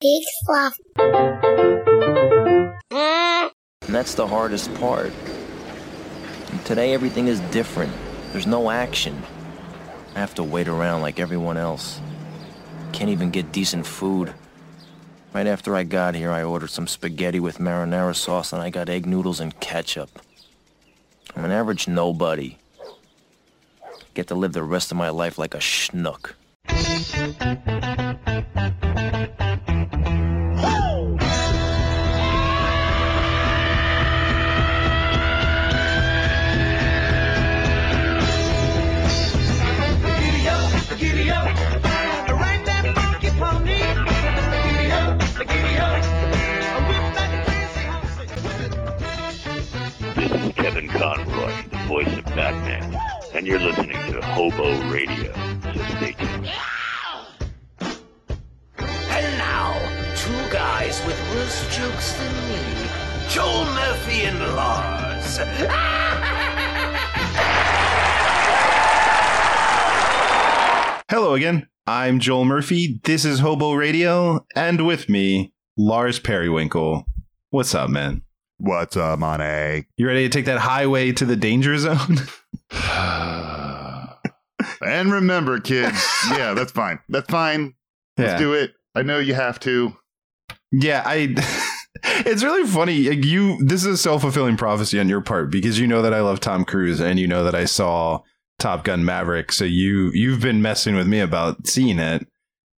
Big fluff. And that's the hardest part. And today everything is different. There's no action. I have to wait around like everyone else. Can't even get decent food. Right after I got here, I ordered some spaghetti with marinara sauce and I got egg noodles and ketchup. I'm an average nobody. Get to live the rest of my life like a schnook. Is Kevin Conroy, the voice of Batman, and you're listening to Hobo Radio. So stay tuned. And now, two guys with worse jokes than me, Joel Murphy and Lars. Hello again. I'm Joel Murphy. This is Hobo Radio, and with me, Lars Periwinkle. What's up, man? What's up, Money? You ready to take that highway to the danger zone? and remember, kids. yeah, that's fine. That's fine. Let's Yeah. do it. I know you have to. Yeah, I. it's really funny. Like, You, this is a self fulfilling prophecy on your part because you know that I love Tom Cruise, and you know that I saw Top Gun Maverick. So you, you've been messing with me about seeing it,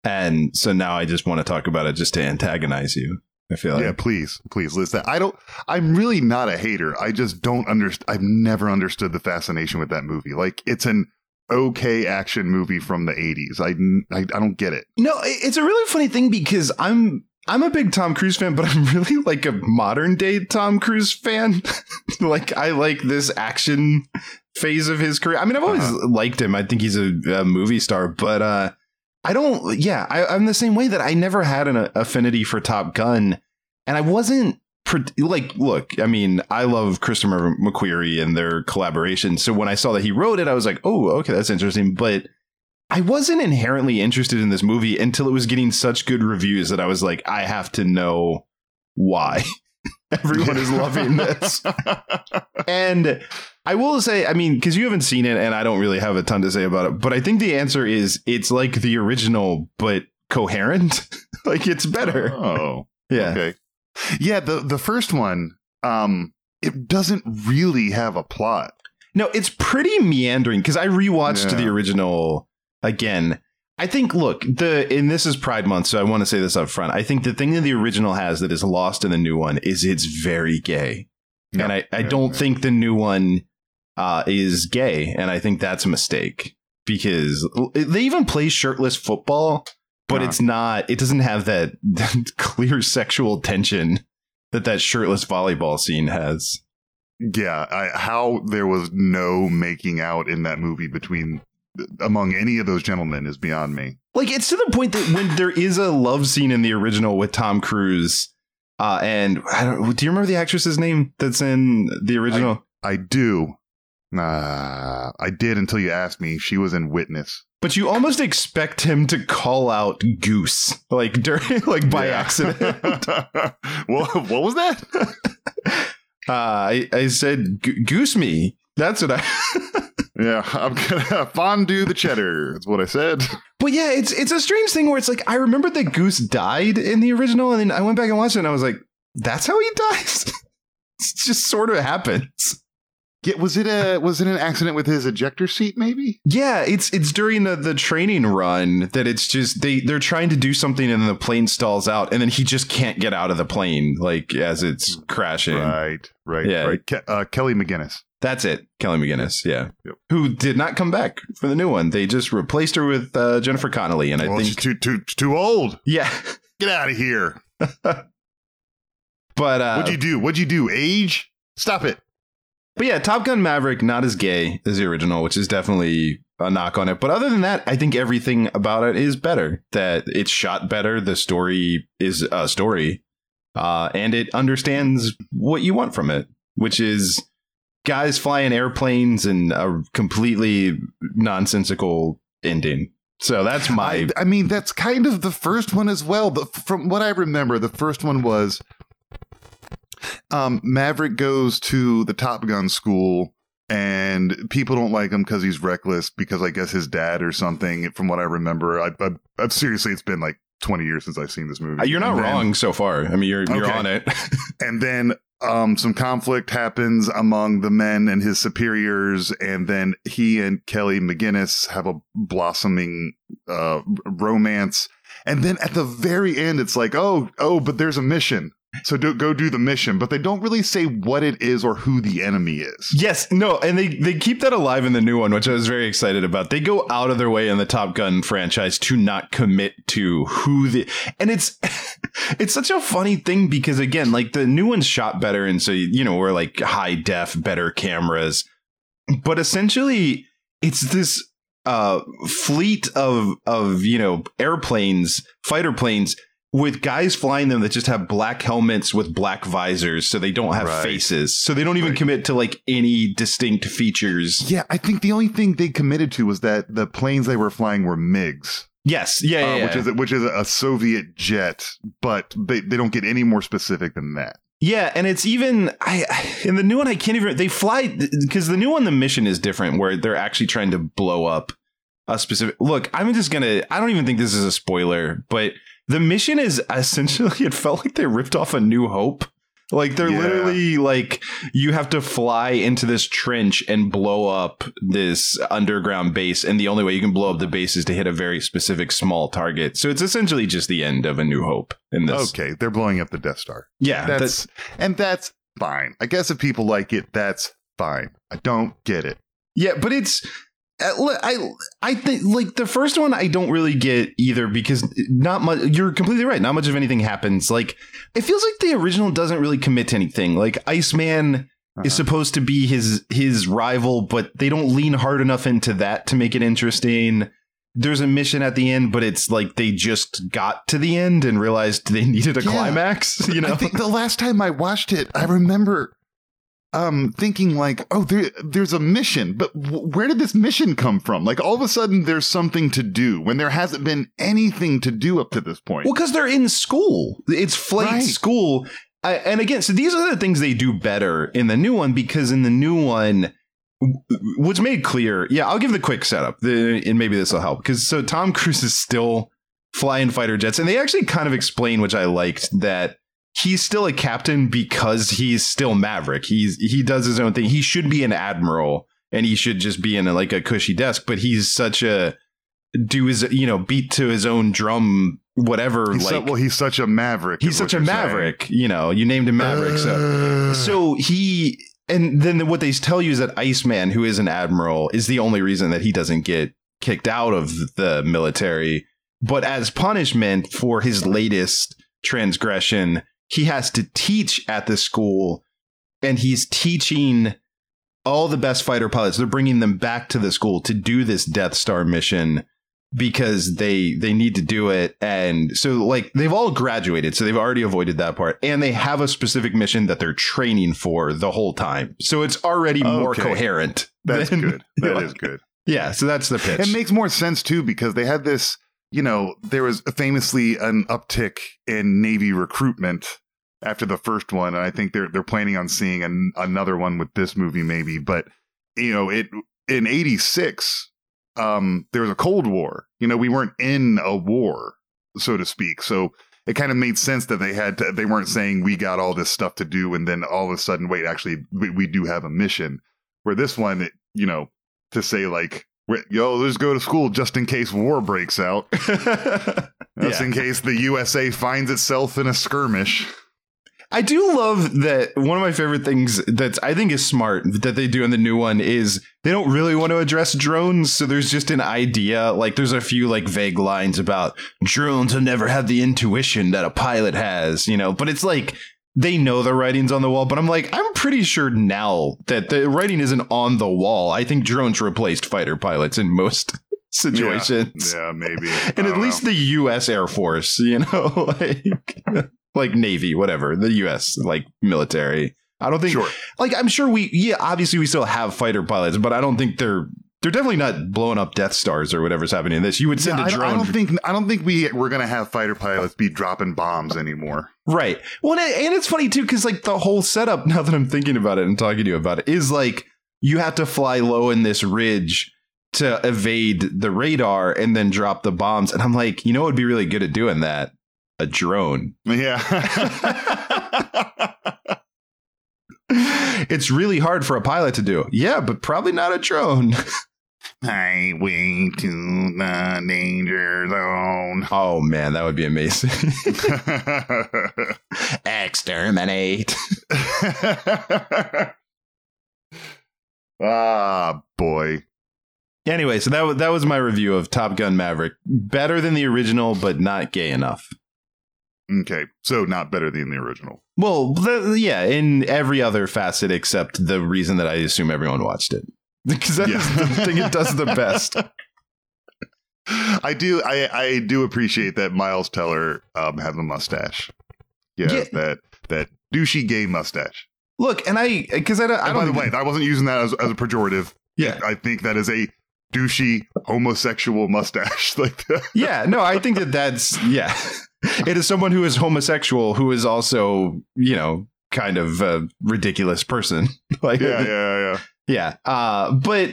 and so now I just want to talk about it just to antagonize you. I feel like. yeah, please, please listen. I don't. I'm really not a hater. I just don't understand. I've never understood the fascination with that movie. Like, it's an okay action movie from the 80s. I, I, I don't get it. No, it's a really funny thing because I'm I'm a big Tom Cruise fan, but I'm really like a modern day Tom Cruise fan. like I like this action phase of his career. I mean, I've always Uh-huh. liked him. I think he's a, a movie star, but uh I don't. Yeah, I, I'm the same way that I never had an affinity for Top Gun, and I wasn't. pre- Like, look, I mean, I love Christopher McQuarrie and their collaboration. So when I saw that he wrote it, I was like, oh, okay, that's interesting. But I wasn't inherently interested in this movie until it was getting such good reviews that I was like, I have to know why everyone is loving this. And I will say, I mean, because you haven't seen it and I don't really have a ton to say about it, but I think the answer is it's like the original, but coherent. like it's better. Oh, yeah. okay. Yeah, the the first one, um, it doesn't really have a plot. No, it's pretty meandering because I rewatched Yeah. the original again. I think, look, the and this is Pride Month, so I want to say this up front. I think the thing that the original has that is lost in the new one is it's very gay, Yeah. and I, I Yeah, don't think the new one uh, is gay, and I think that's a mistake because they even play shirtless football, but Uh-huh. it's not. It doesn't have that, that clear sexual tension that that shirtless volleyball scene has. Yeah, I, how there was no making out in that movie between among any of those gentlemen is beyond me. Like it's to the point that when there is a love scene in the original with Tom Cruise, uh, and I don't. Do you remember the actress's name that's in the original? I do. Uh, I did until you asked me. She was in Witness. but you almost expect him to call out Goose, like during, like by Yeah. accident. uh, what, what was that? I I said Goose me. That's what I. yeah, I'm gonna fondue the cheddar. That's what I said. But yeah, it's it's a strange thing where it's like I remember that Goose died in the original, and then I went back and watched it, and I was like, "That's how he dies." it just sort of happens. Yeah, was it a was it an accident with his ejector seat? Maybe. Yeah, it's it's during the the training run that it's just they they're trying to do something and the plane stalls out and then he just can't get out of the plane like as it's crashing. Right, right, Yeah. right. Ke- uh, Kelly McGillis. That's it, Kelly McGillis. Yeah, Yep. who did not come back for the new one. They just replaced her with uh, Jennifer Connelly, and I well, she's think too too too old. yeah. Get out of here. But uh, What'd you do? What'd you do? Age? Stop it. But yeah, Top Gun Maverick not as gay as the original, which is definitely a knock on it. But other than that, I think everything about it is better. That it's shot better, the story is a story, uh, and it understands what you want from it, which is guys flying airplanes and a completely nonsensical ending. So that's my. I, I mean, that's kind of the first one as well. The, from what I remember, the first one was um, Maverick goes to the Top Gun school, and people don't like him because he's reckless. Because I guess his dad or something. From what I remember, I, I, I seriously, it's been like twenty years since I've seen this movie. Uh, you're not then- wrong so far. I mean, you're you're Okay. on it. and then um, some conflict happens among the men and his superiors, and then he and Kelly McGillis have a blossoming uh, romance. And then at the very end, it's like, oh, oh, but there's a mission. So do, go do the mission, but they don't really say what it is or who the enemy is. Yes, no, and they they keep that alive in the new one, which I was very excited about. They go out of their way in the Top Gun franchise to not commit to who the and it's it's such a funny thing because again, like the new one's shot better, and so you know we're like high def, better cameras, but essentially it's this uh fleet of of you know airplanes, fighter planes. With guys flying them that just have black helmets with black visors, so they don't have Right. faces, so they don't even Right. commit to like any distinct features. Yeah, I think the only thing they committed to was that the planes they were flying were MiGs, Yes, yeah, yeah, uh, yeah. which is which is a Soviet jet, but they, they don't get any more specific than that. yeah, and it's even I in the new one I can't even they fly because the new one the mission is different where they're actually trying to blow up a specific. Look, I'm just gonna. I don't even think this is a spoiler, but the mission is essentially it felt like they ripped off a New Hope. Like they're Yeah. literally like you have to fly into this trench and blow up this underground base, and the only way you can blow up the base is to hit a very specific small target. So it's essentially just the end of a New Hope in this. Okay, they're blowing up the Death Star. Yeah, That's and that's fine. I guess if people like it, that's fine. I don't get it. Yeah, but it's I I think like the first one I don't really get either because not much. You're completely right. Not much of anything happens. Like it feels like the original doesn't really commit to anything. Like Iceman Uh-huh. is supposed to be his his rival, but they don't lean hard enough into that to make it interesting. There's a mission at the end, but it's like they just got to the end and realized they needed a Yeah. climax. You know, I think the last time I watched it, I remember um thinking like, oh, there, there's a mission, but w- where did this mission come from? Like all of a sudden, there's something to do when there hasn't been anything to do up to this point. Well, because they're in school. It's flight Right. school. I, and again, so these are the things they do better in the new one because in the new one, what's made clear, yeah, I'll give the quick setup, the, and maybe this will help. Because so Tom Cruise is still flying fighter jets, and they actually kind of explain, which I liked, that he's still a captain because he's still Maverick. He's he does his own thing. He should be an admiral, and he should just be in a, like a cushy desk. But he's such a do his you know beat to his own drum whatever He's like so, well, he's such a maverick. he's such a you're saying. maverick you know you named him maverick so Uh, so he and then what they tell you is that iceman who is an admiral is the only reason that he doesn't get kicked out of the military but as punishment for his latest transgression he has to teach at the school and he's teaching all the best fighter pilots. They're bringing them back to the school to do this death star mission because they they need to do it. And so like they've all graduated so they've already avoided that part. And they have a specific mission that they're training for the whole time. So it's already more coherent That's than- good. That is good. yeah so that's the pitch. It makes more sense too because they had this, you know, there was famously an uptick in Navy recruitment after the first one, and I think they're they're planning on seeing an, another one with this movie maybe. But you know, it in '86, um, there was a Cold War. You know, we weren't in a war, so to speak. So it kind of made sense that they had to, they weren't saying we got all this stuff to do, and then all of a sudden, wait, actually, we, we do have a mission. Where this one, it, you know, to say like, yo, let's go to school just in case war breaks out. just Yeah. in case the USA finds itself in a skirmish. I do love that one of my favorite things that I think is smart that they do in the new one is they don't really want to address drones. So there's just an idea. Like there's a few like vague lines about drones will never have the intuition that a pilot has, you know, but it's like they know the writing's on the wall. But I'm like, I'm pretty sure now that the writing isn't on the wall. I think drones replaced fighter pilots in most situations. Yeah, maybe. And at least the U.S. Air Force, you know, like like Navy, whatever, the U.S. like military. I don't think, Sure. like, I'm sure we, yeah, obviously we still have fighter pilots, but I don't think they're they're definitely not blowing up Death Stars or whatever's happening in this. You would send Yeah, a I, don't- drone. I don't think I don't think we we're gonna have fighter pilots be dropping bombs anymore. Right. Well, and and it's funny too because like the whole setup. Now that I'm thinking about it and talking to you about it, is like you have to fly low in this ridge to evade the radar and then drop the bombs. And I'm like, you know, what would be really good at doing that. A drone. Yeah. it's really hard for a pilot to do. Yeah, but probably not a drone. Highway to the danger zone. Oh man, that would be amazing. Exterminate. ah, boy. Anyway, so that was that was my review of Top Gun Maverick. Better than the original, but not gay enough. Okay, so not better than the original. Well, the, yeah, in every other facet except the reason that I assume everyone watched it. Because that's Yeah. the thing it does the best. I do. I I do appreciate that Miles Teller um, has a mustache. Yeah, Yeah. that that douchey gay mustache. Look, and I because I don't. I don't by the way, I wasn't using that as, as a pejorative. yeah, I think that is a douchey homosexual mustache. like that. yeah, no, I think that that's yeah. It is someone who is homosexual who is also you know kind of a ridiculous person. like yeah, yeah, yeah. Yeah. Uh, but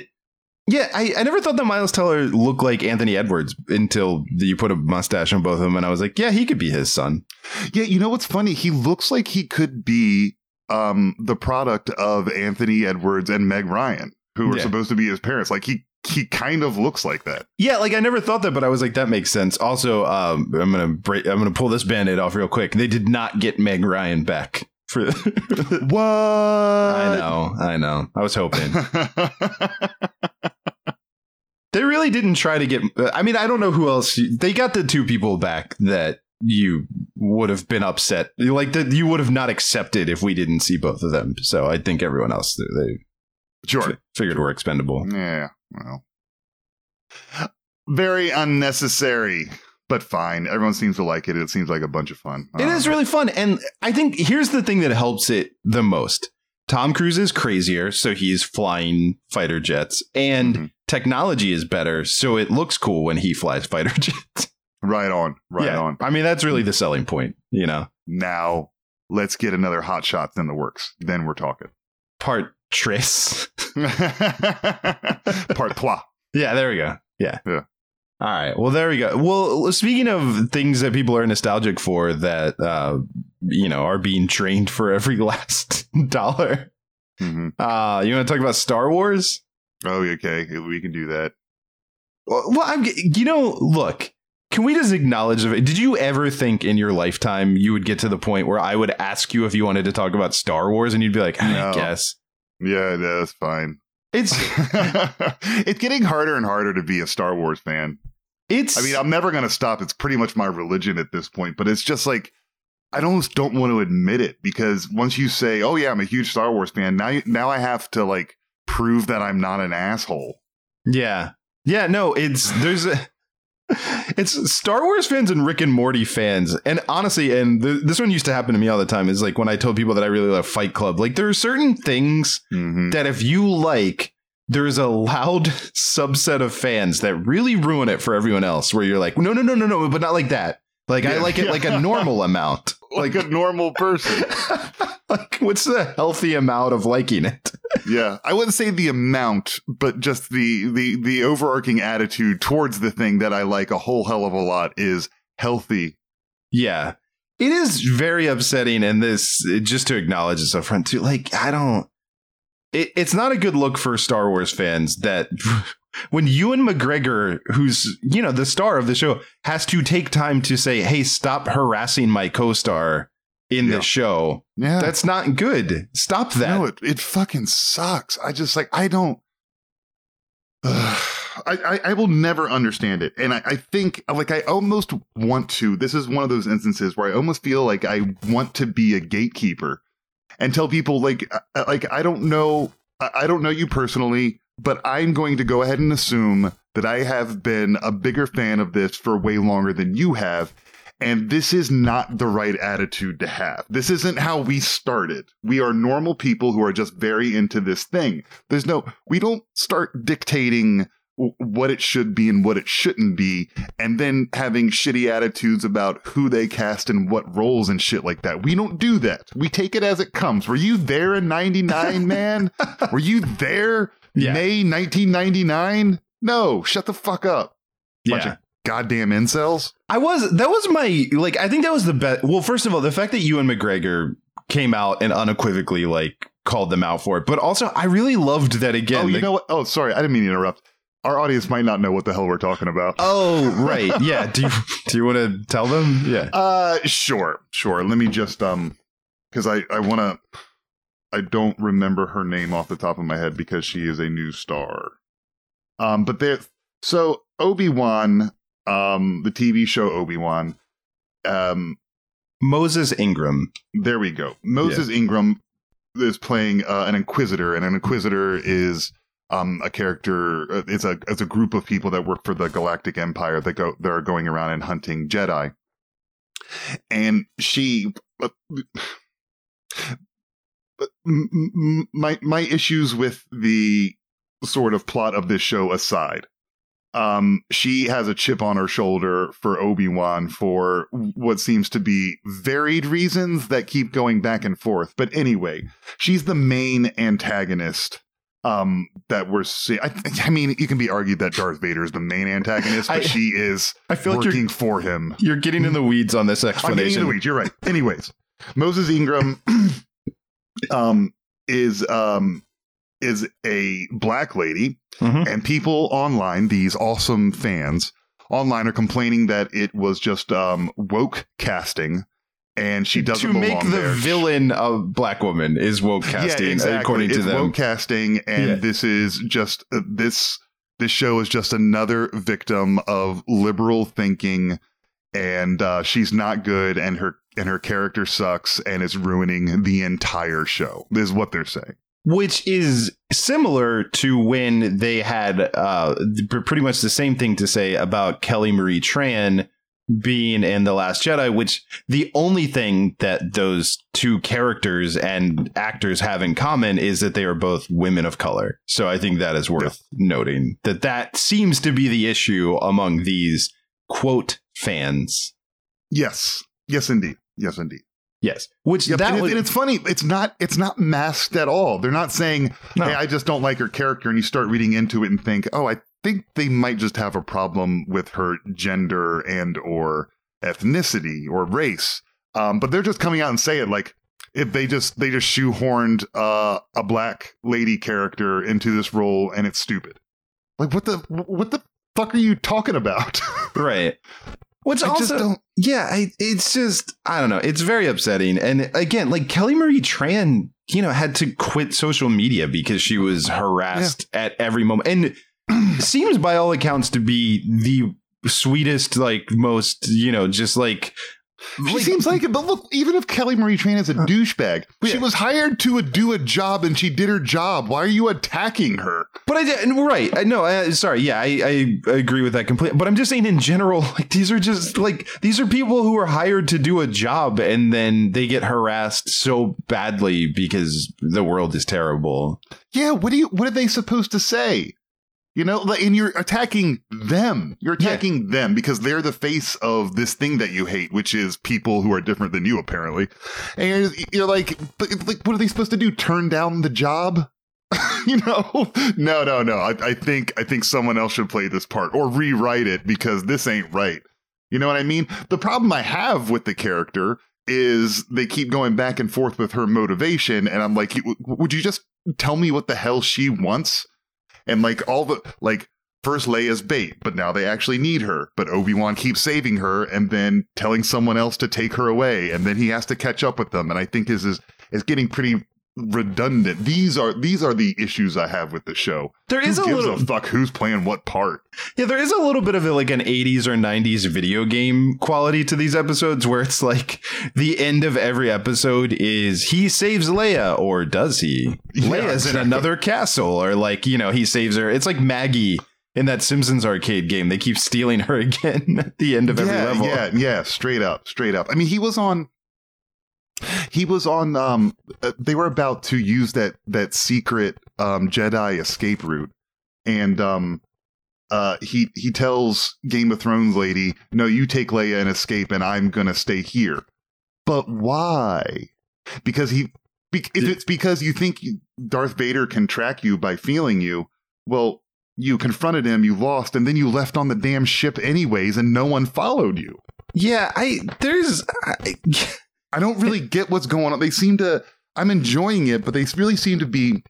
yeah, I, I never thought that Miles Teller looked like Anthony Edwards until you put a mustache on both of them, and I was like, yeah, he could be his son. Yeah, you know what's funny? He looks like he could be um the product of Anthony Edwards and Meg Ryan, who are Yeah. supposed to be his parents. Like he he kind of looks like that. Yeah, like I never thought that, but I was like, that makes sense. Also, um, I'm gonna break, I'm gonna pull this band-aid off real quick. They did not get Meg Ryan back for. What? I know, I know. I was hoping they really didn't try to get. I mean, I don't know who else. They got the two people back that you would have been upset, like that you would have not accepted if we didn't see both of them. So I think everyone else they, they sure. figured were expendable. Yeah. Well. Very unnecessary, but fine. Everyone seems to like it. It seems like a bunch of fun. It is Um, really fun. And I think here's the thing that helps it the most. Tom Cruise is crazier, so he's flying fighter jets, and Mhm. technology is better, so it looks cool when he flies fighter jets. right on. Right Yeah. on. I mean, that's really the selling point, you know. Now let's get another hot shots in the works. Then we're talking. Part tris. Part trois. yeah, there we go. Yeah. Yeah. All right. Well, there we go. Well, speaking of things that people are nostalgic for that, uh, you know, are being trained for every last dollar. Mhm. Uh, you want to talk about Star Wars? Oh, okay. We can do that. Well, I'm, you know, look, can we just acknowledge of it? Did you ever think in your lifetime you would get to the point where I would ask you if you wanted to talk about Star Wars and you'd be like, I No. guess. Yeah, that's fine. It's, it's getting harder and harder to be a Star Wars fan. it's, I mean, I'm never going to stop. It's pretty much my religion at this point, but it's just like I almost don't want to admit it because once you say, "Oh yeah, I'm a huge Star Wars fan," now you, now I have to like prove that I'm not an asshole. yeah. Yeah, no, it's, there's a, it's Star Wars fans and Rick and Morty fans. And honestly, and th- this one used to happen to me all the time is like when I told people that I really love Fight Club, like there are certain things Mm-hmm. that if you like, there's a loud subset of fans that really ruin it for everyone else. Where you're like, no, no, no, no, no, but not like that. Like I like it yeah. like a normal amount. Like a normal person. like what's the healthy amount of liking it? Yeah, I wouldn't say the amount, but just the the the overarching attitude towards the thing that I like a whole hell of a lot is healthy. Yeah, it is very upsetting, and this just to acknowledge this up front too. Like I don't. It, it's not a good look for Star Wars fans that when Ewan McGregor, who's you know the star of the show, has to take time to say, "Hey, stop harassing my co-star in Yeah. the show." Yeah, That's not good. Stop that. No, it, it fucking sucks. I just like I don't. I, I I will never understand it, and I, I think like I almost want to. This is one of those instances where I almost feel like I want to be a gatekeeper and tell people like uh, like I don't know I don't know you personally, but I'm going to go ahead and assume that I have been a bigger fan of this for way longer than you have. And this is not the right attitude to have. This isn't how we started. We are normal people who are just very into this thing. There's no, we don't start dictating what it should be and what it shouldn't be, and then having shitty attitudes about who they cast and what roles and shit like that. We don't do that. We take it as it comes. Were you there in 99, man? Were you there Yeah. May 1999? No, shut the fuck up. Bunch Yeah. Goddamn incels. I was that was my like I think that was the best. Well, first of all, the fact that Ewan McGregor came out and unequivocally like called them out for it, but also I really loved that again. oh, you know what? Oh, sorry. I didn't mean to interrupt. Our audience might not know what the hell we're talking about. Oh, right. Yeah. Do you do you want to tell them? Yeah. Uh, sure, sure. Let me just um, because I I want to. I don't remember her name off the top of my head because she is a new star. Um, but there. So Obi Wan, um, the TV show Obi Wan, um, Moses Ingram. there we go. Moses Ingram is playing uh, an inquisitor, and an inquisitor is um, a character. Uh, it's a it's a group of people that work for the Galactic Empire that go that are going around and hunting Jedi. And she, but, but m- m- my my issues with the sort of plot of this show aside, um, she has a chip on her shoulder for Obi Wan for what seems to be varied reasons that keep going back and forth. But anyway, she's the main antagonist. Um, that we're seeing. I, I mean, you can be argued that Darth Vader is the main antagonist, but I- she is I feel like working you're for him. you're getting in the weeds on this I'm getting in explanation. the weeds. You're right. Anyways, Moses Ingram um, is um, is a black lady, Mhm. and people online, these awesome fans online, are complaining that it was just um, woke casting, and she doesn't to make the there. villain a black woman is woke casting, yeah, exactly. according to it's them. woke casting, and Yeah. this is just uh, this this show is just another victim of liberal thinking, and uh, she's not good, and her and her character sucks, and it's ruining the entire show. Is what they're saying. Which is similar to when they had uh, pretty much the same thing to say about Kelly Marie Tran being in The Last Jedi, which the only thing that those two characters and actors have in common is that they are both women of color. So I think that is worth noting that that seems to be the issue among these quote fans. Yes, yes, indeed, yes, indeed. Yes, which Yep, that and, it- was and it's funny. It's not. It's not masked at all. They're not saying, No. "Hey, I just don't like her character," and you start reading into it and think, "Oh, I think they might just have a problem with her gender and or ethnicity or race." Um, but they're just coming out and say it like if they just they just shoehorned uh, a black lady character into this role and it's stupid. Like what the what the fuck are you talking about? right. Which I also, yeah, I, it's just I don't know. It's very upsetting. And again, like Kelly Marie Tran, you know, had to quit social media because she was harassed at every moment, and seems by all accounts to be the sweetest, like most, you know, just like. She seems like it, but look, even if Kelly Marie Tran is a douchebag, she was hired to do a job and she did her job. Why are you attacking her? But I did right. I know. Uh, sorry. Yeah, I, I agree with that completely. But I'm just saying in general, like these are just like these are people who are hired to do a job and then they get harassed so badly because the world is terrible. Yeah, what do you? What are they supposed to say? You know, and you're attacking them. You're Yeah. attacking them because they're the face of this thing that you hate, which is people who are different than you, apparently. And you're, you're like, but, like, what are they supposed to do? Turn down the job? you know, no, no, no. I, I think I think someone else should play this part or rewrite it because this ain't right. You know what I mean? The problem I have with the character is they keep going back and forth with her motivation, and I'm like, would you just tell me what the hell she wants? And like all the like first Leia's bait, but now they actually need her. But Obi Wan keeps saving her and then telling someone else to take her away, and then he has to catch up with them. And I think this is is getting pretty redundant. These are these are the issues I have with the show. There is Who a gives little a fuck who's playing what part? Yeah, there is a little bit of a, like an 80s or 90s video game quality to these episodes where it's like the end of every episode is he saves Leia or does he? Yeah, Leia's in another castle or like, you know, he saves her. It's like Maggie in that Simpsons arcade game. They keep stealing her again at the end of every yeah, level. Yeah, yeah, straight up, straight up. I mean, he was on. He was on. Um, uh, they were about to use that that secret um, Jedi escape route, and um, uh, he he tells Game of Thrones lady, "No, you take Leia and escape, and I'm gonna stay here." But why? Because he. Be- if it's because you think Darth Vader can track you by feeling you, well, you confronted him, you lost, and then you left on the damn ship anyways, and no one followed you. Yeah, I there's I, I don't really get what's going on. They seem to. I'm enjoying it, but they really seem to be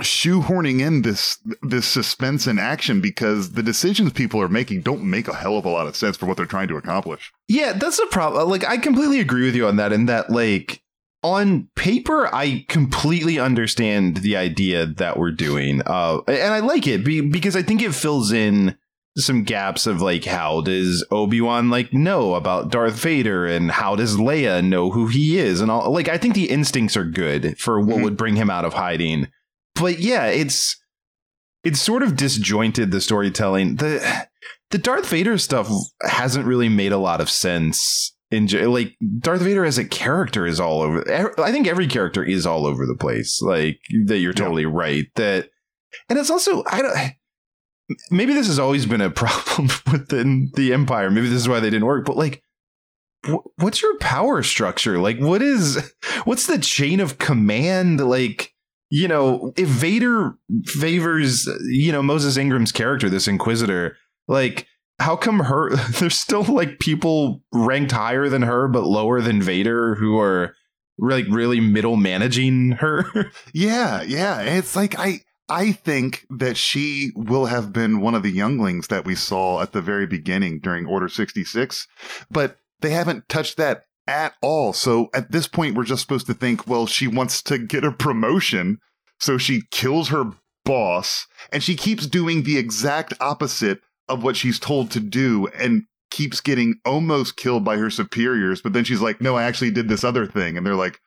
shoehorning in this this suspense and action because the decisions people are making don't make a hell of a lot of sense for what they're trying to accomplish. Yeah, that's the problem. Like, I completely agree with you on that. In that, like, on paper, I completely understand the idea that we're doing, uh, and I like it be- because I think it fills in some gaps of like how does Obi Wan like know about Darth Vader, and how does Leia know who he is, and all. Like, I think the instincts are good for what Mhm. would bring him out of hiding. But yeah, it's it's sort of disjointed the storytelling. the The Darth Vader stuff hasn't really made a lot of sense. In like Darth Vader as a character is all over. I think every character is all over the place. Like that, you're Yeah. totally right. That, and it's also I don't. Maybe this has always been a problem within the Empire. Maybe this is why they didn't work. But like, wh- what's your power structure? Like, what is what's the chain of command? Like, you know, if Vader favors, you know, Moses Ingram's character, this Inquisitor, like, how come her, there's still like people ranked higher than her, but lower than Vader who are like really middle managing her? Yeah, yeah. It's like I I think that she will have been one of the younglings that we saw at the very beginning during Order 66, but they haven't touched that at all. So at this point we're just supposed to think, well, she wants to get a promotion, so she kills her boss and she keeps doing the exact opposite of what she's told to do and keeps getting almost killed by her superiors, but then she's like, "No, I actually did this other thing." And they're like,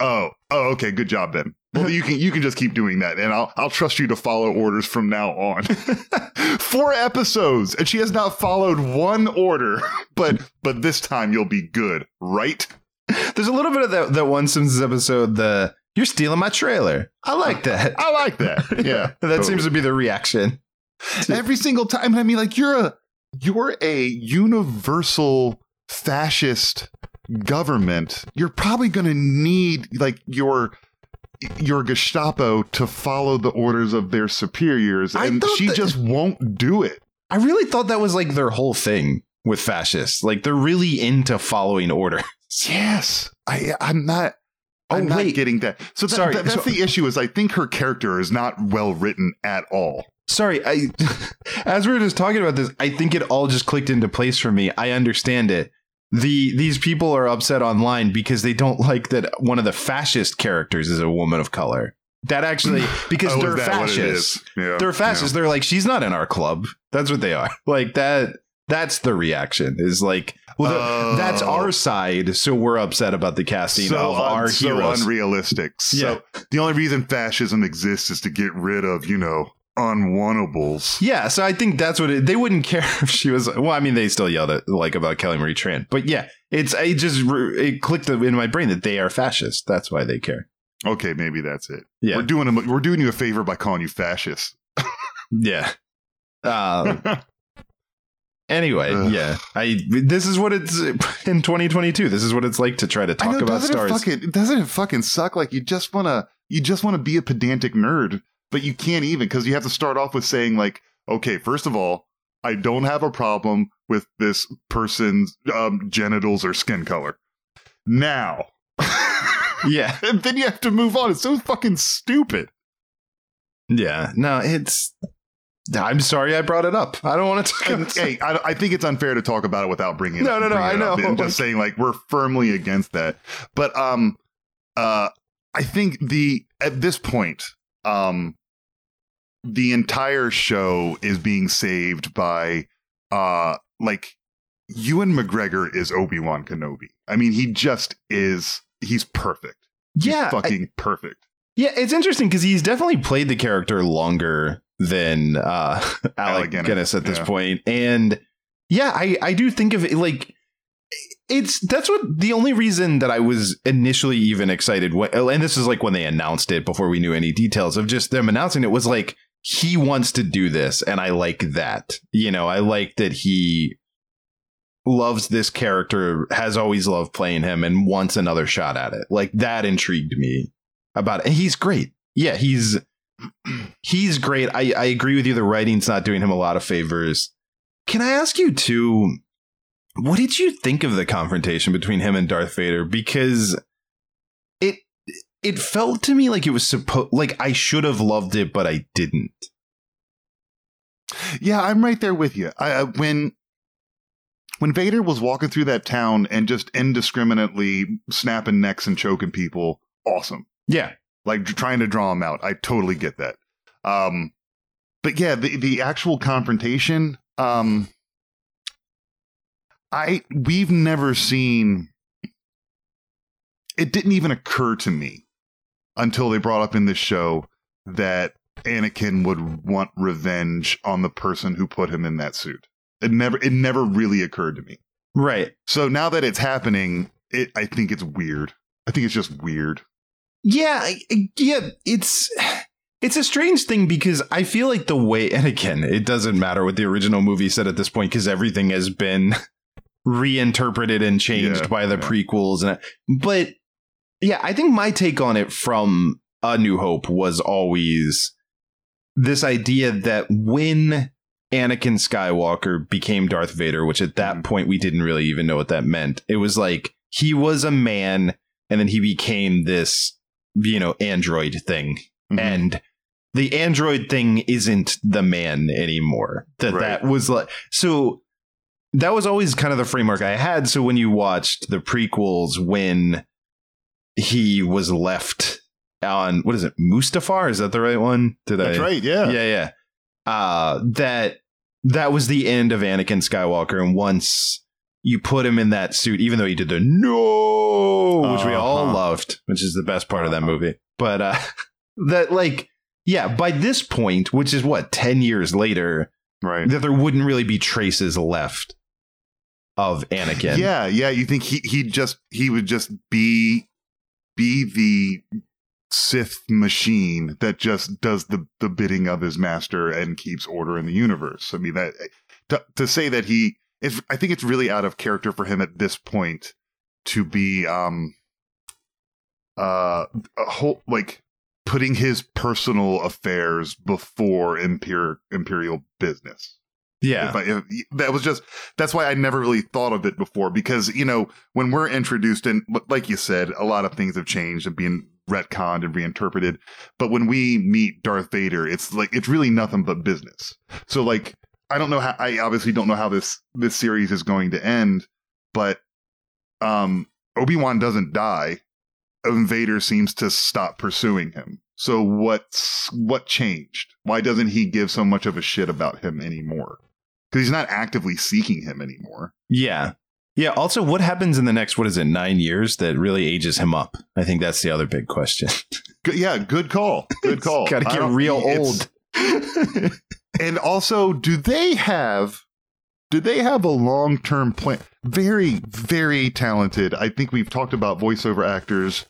"Oh, oh, okay, good job then." Well, you can you can just keep doing that, and I'll I'll trust you to follow orders from now on. Four episodes, and she has not followed one order, but but this time you'll be good, right? There's a little bit of that, that one Simpsons episode, the you're stealing my trailer. I like that. I like that. Yeah, that totally. seems to be the reaction. every single time. I mean, like you're a you're a universal fascist government. You're probably going to need like your your Gestapo to follow the orders of their superiors, and she that- just won't do it. I really thought that was like their whole thing with fascists. Like they're really into following order. Yes, I I'm not. Oh, I'm not wait. getting that. So that, Sorry, that- that's so- the issue. Is I think her character is not well written at all. Sorry, I as we were just talking about this, I think it all just clicked into place for me. I understand it. The these people are upset online because they don't like that one of the fascist characters is a woman of color. That actually because Oh, they're that what it fascists. is? Yeah, They're fascists. They're like, she's not in our club. That's what they are. Like that. That's the reaction. Is like, well, the- Oh. that's our side. So we're upset about the casting so, of our so heroes. unrealistic. So the only reason fascism exists is to get rid of, you know, unwantables. Yeah, so I think that's what it, they wouldn't care if she was. Well, I mean, they still yelled at like about Kelly Marie Tran, but yeah, it's it just it clicked in my brain that they are fascist. That's why they care. Okay, maybe that's it. Yeah, We're doing them, we're doing you a favor by calling you fascist. yeah. Um, anyway, Ugh. yeah, I this is what it's in 2022. This is what it's like to try to talk know, about doesn't stars. it fucking doesn't it fucking suck? Like you just wanna you just wanna be a pedantic nerd, but you can't even because you have to start off with saying like, okay, first of all, I don't have a problem with this person's um, genitals or skin color. Now, yeah, and then you have to move on. It's so fucking stupid. yeah. No, it's. I'm sorry I brought it up. I don't want to talk And, hey, I, I think it's unfair to talk about it without bringing it No, up. no, no, I know. Just saying like we're firmly against that. But um, uh, I think the at this point, um, the entire show is being saved by uh, like Ewan McGregor is Obi Wan Kenobi. I mean, he just is. He's perfect. He's yeah, I- fucking perfect. Yeah, it's interesting because he's definitely played the character longer than uh, Alec, Alec Guinness, Guinness, at this yeah. point. And yeah, I I do think of it like it's that's what the only reason that I was initially even excited when, and this is like when they announced it before we knew any details of just them announcing it was like he wants to do this and I like that. You know, I like that he loves this character, has always loved playing him and wants another shot at it. Like that intrigued me about it. And he's great. Yeah, he's he's great. I, I agree with you. The writing's not doing him a lot of favors. Can I ask you too? What did you think of the confrontation between him and Darth Vader? Because it felt to me like it was supposed like I should have loved it, but I didn't. Yeah, I'm right there with you. I, I when when Vader was walking through that town and just indiscriminately snapping necks and choking people, awesome. Yeah. Like trying to draw him out. I totally get that. Um, but yeah, the the actual confrontation. Um, I we've never seen. It didn't even occur to me until they brought up in this show that Anakin would want revenge on the person who put him in that suit. It never it never really occurred to me. Right. So now that it's happening, it I think it's weird. I think it's just weird. Yeah, yeah, it's it's a strange thing because I feel like the way and again, it doesn't matter what the original movie said at this point because everything has been reinterpreted and changed Yeah, by the yeah. prequels and but yeah, I think my take on it from A New Hope was always this idea that when Anakin Skywalker became Darth Vader, which at that Mhm. point we didn't really even know what that meant. It was like he was a man and then he became this, you know, android thing. Mhm. And the android thing isn't the man anymore. That Right. that was like so that was always kind of the framework I had. So when you watched the prequels when he was left on what is it, Mustafar? Is that the right one? Did That's I right. Yeah. yeah, yeah. Uh, that that was the end of Anakin Skywalker, and once you put him in that suit, even though he did the no, which we all Uh-huh. loved, which is the best part of that Uh-huh. movie, but uh, that like yeah, by this point, which is what ten years later, Right. that there wouldn't really be traces left of Anakin. Yeah, yeah. You think he he just he would just be be the Sith machine that just does the the bidding of his master and keeps order in the universe. I mean that to, to say that he is I think it's really out of character for him at this point to be um uh a whole like putting his personal affairs before imperial imperial business. Yeah, If I, if, that was just that's why I never really thought of it before because you know when we're introduced and like you said, a lot of things have changed and being retconned and reinterpreted. But when we meet Darth Vader, it's like it's really nothing but business. So like I don't know how I obviously don't know how this this series is going to end, but um Obi Wan doesn't die. Vader seems to stop pursuing him. So what's what changed? Why doesn't he give so much of a shit about him anymore? because he's not actively seeking him anymore. yeah, yeah. Also, what happens in the next what is it nine years that really ages him up? I think that's the other big question. Good, yeah, good call. Good call. Got to get real old. And also, do they have do they have a long term plan? Very, very talented. I think we've talked about voiceover actors.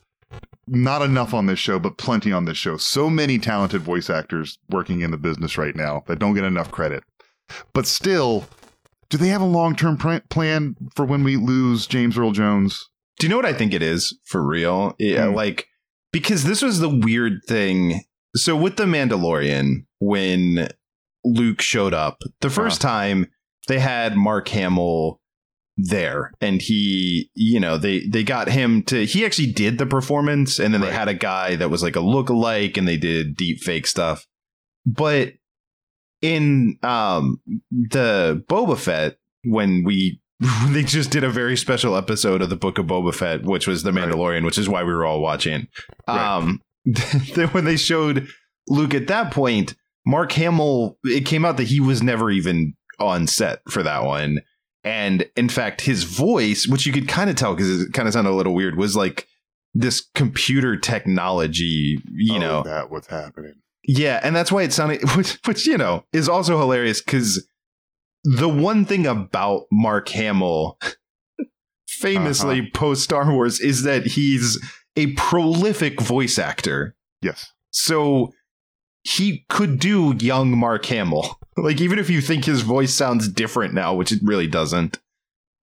Not enough on this show, but plenty on this show. So many talented voice actors working in the business right now that don't get enough credit. But still, do they have a long term plan for when we lose James Earl Jones? Do you know what I think it is for real? Yeah, Hmm. like because this was the weird thing. So with the Mandalorian, when Luke showed up the 1st time, they had Mark Hamill there, and he, you know, they they got him to. He actually did the performance, and then they had a guy that was like a look-alike, and they did deep fake stuff. But in um the Boba Fett, when we they just did a very special episode of the Book of Boba Fett, which was the Right. Mandalorian, which is why we were all watching. Right. Um, then when they showed Luke at that point, Mark Hamill, it came out that he was never even on set for that one. And in fact, his voice, which you could kind of tell because it kind of sounded a little weird, was like this computer technology, you Oh, know, that what's happening. Yeah, and that's why it sounded, which, which you know, is also hilarious because the one thing about Mark Hamill, famously Uh-huh. post Star Wars, is that he's a prolific voice actor. Yes. So he could do young Mark Hamill. Like, even if you think his voice sounds different now, which it really doesn't,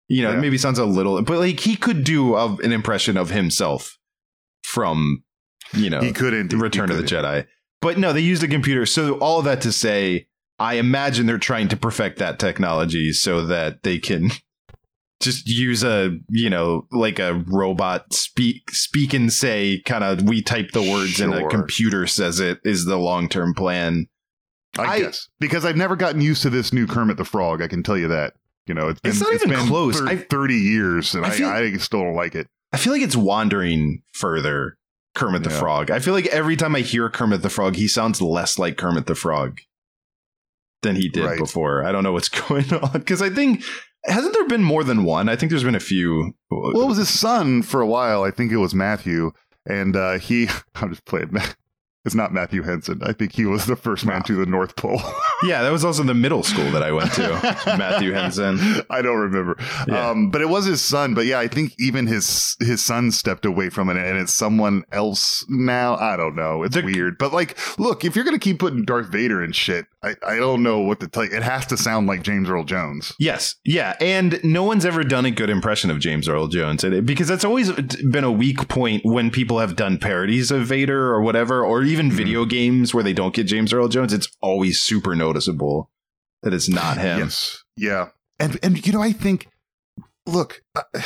you know, Yeah. it maybe sounds a little, but like he could do of an impression of himself from, you know, He couldn't Return He of the. Jedi. But no, they used a computer. So all of that to say, I imagine they're trying to perfect that technology so that they can just use a, you know, like a robot speak speak and say kind of we type the words and a computer says it is the long-term plan. I, I- guess because I've never gotten used to this new Kermit the Frog. I can tell you that. You know, it's, been, It's not even been close. thir- Thirty years, and I I, feel- I, still don't like it. I feel like it's wandering further Kermit the Yeah. Frog. I feel like every time I hear Kermit the Frog, he sounds less like Kermit the Frog than he did Right. before. I don't know what's going on because I think hasn't there been more than one? I think there's been a few. Well, it was his son for a while. I think it was Matthew, and uh, he. I'm just playing. It's not Matthew Henson. I think he was the first man to the North Pole. yeah, that was also the middle school that I went to. Matthew Henson. I don't remember. Yeah. Um, but it was his son. But yeah, I think even his his son stepped away from it, and it's someone else now. I don't know. It's The- weird. But like, look, if you're gonna keep putting Darth Vader and shit, I, I don't know what to tell you. It has to sound like James Earl Jones. Yes, yeah, and no one's ever done a good impression of James Earl Jones, and it- because that's always been a weak point when people have done parodies of Vader or whatever, or even Mm-hmm. video games where they don't get James Earl Jones. It's always super noticeable that it's not him. Yes. Yeah. And and you know, I think look, uh,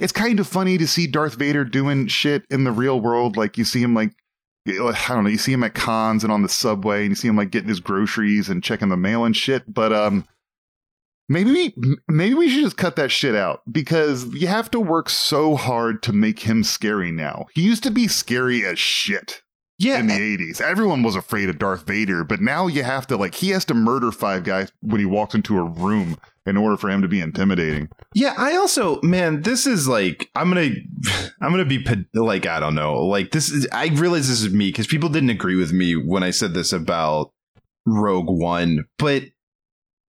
it's kind of funny to see Darth Vader doing shit in the real world. Like you see him like I don't know, you see him at cons and on the subway and you see him like getting his groceries and checking the mail and shit, but um maybe we, maybe we should just cut that shit out because you have to work so hard to make him scary now. He used to be scary as shit Yeah, in the 80s. Everyone was afraid of Darth Vader, but now you have to like he has to murder five guys when he walks into a room in order for him to be intimidating. Yeah, I also, man, this is like I'm gonna, I'm gonna be like I don't know, like this is. I realize this is me because people didn't agree with me when I said this about Rogue One, but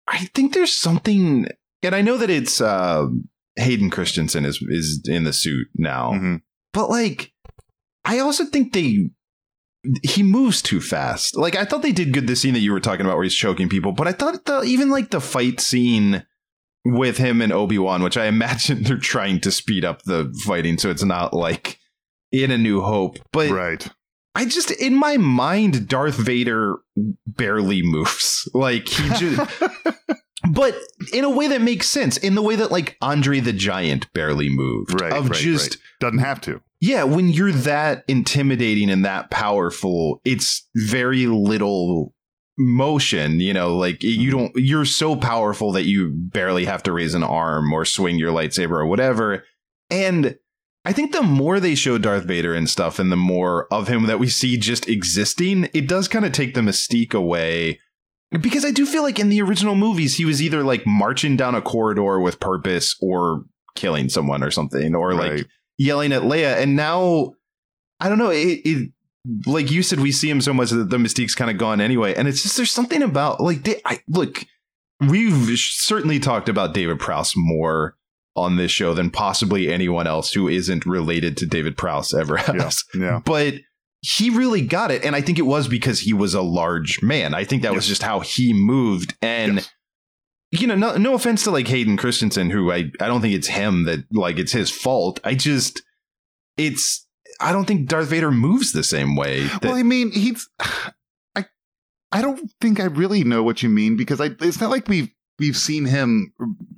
I think there's something, and I know that it's uh, Hayden Christensen is is in the suit now, Mhm. but like I also think they. He moves too fast. Like I thought they did good. The scene that you were talking about, where he's choking people, but I thought the, even like the fight scene with him and Obi Wan, which I imagine they're trying to speed up the fighting so it's not like in A New Hope. But Right. I just, in my mind, Darth Vader barely moves. Like he just, but in a way that makes sense. In the way that like Andre the Giant barely moved. Right. Of right, just right. doesn't have to. Yeah, when you're that intimidating and that powerful, it's very little motion, you know, like you mm-hmm. don't you're so powerful that you barely have to raise an arm or swing your lightsaber or whatever. And I think the more they show Darth Vader and stuff and the more of him that we see just existing, it does kind of take the mystique away. Because I do feel like in the original movies he was either like marching down a corridor with purpose or killing someone or something or like Right. Yelling at Leia, and now I don't know. It, it like you said, we see him so much that the mystique's kind of gone anyway, and it's just there's something about like they, I look. We've certainly talked about David Prowse more on this show than possibly anyone else who isn't related to David Prowse ever Yeah. has. Yeah. But he really got it, and I think it was because he was a large man. I think that was just how he moved, and Yes. You know, no, no offense to like Hayden Christensen, who I, I don't think it's him that like it's his fault. I just, it's, I don't think Darth Vader moves the same way. That, well, I mean, he's. I I don't think I really know what you mean because I. It's not like we've we've seen him,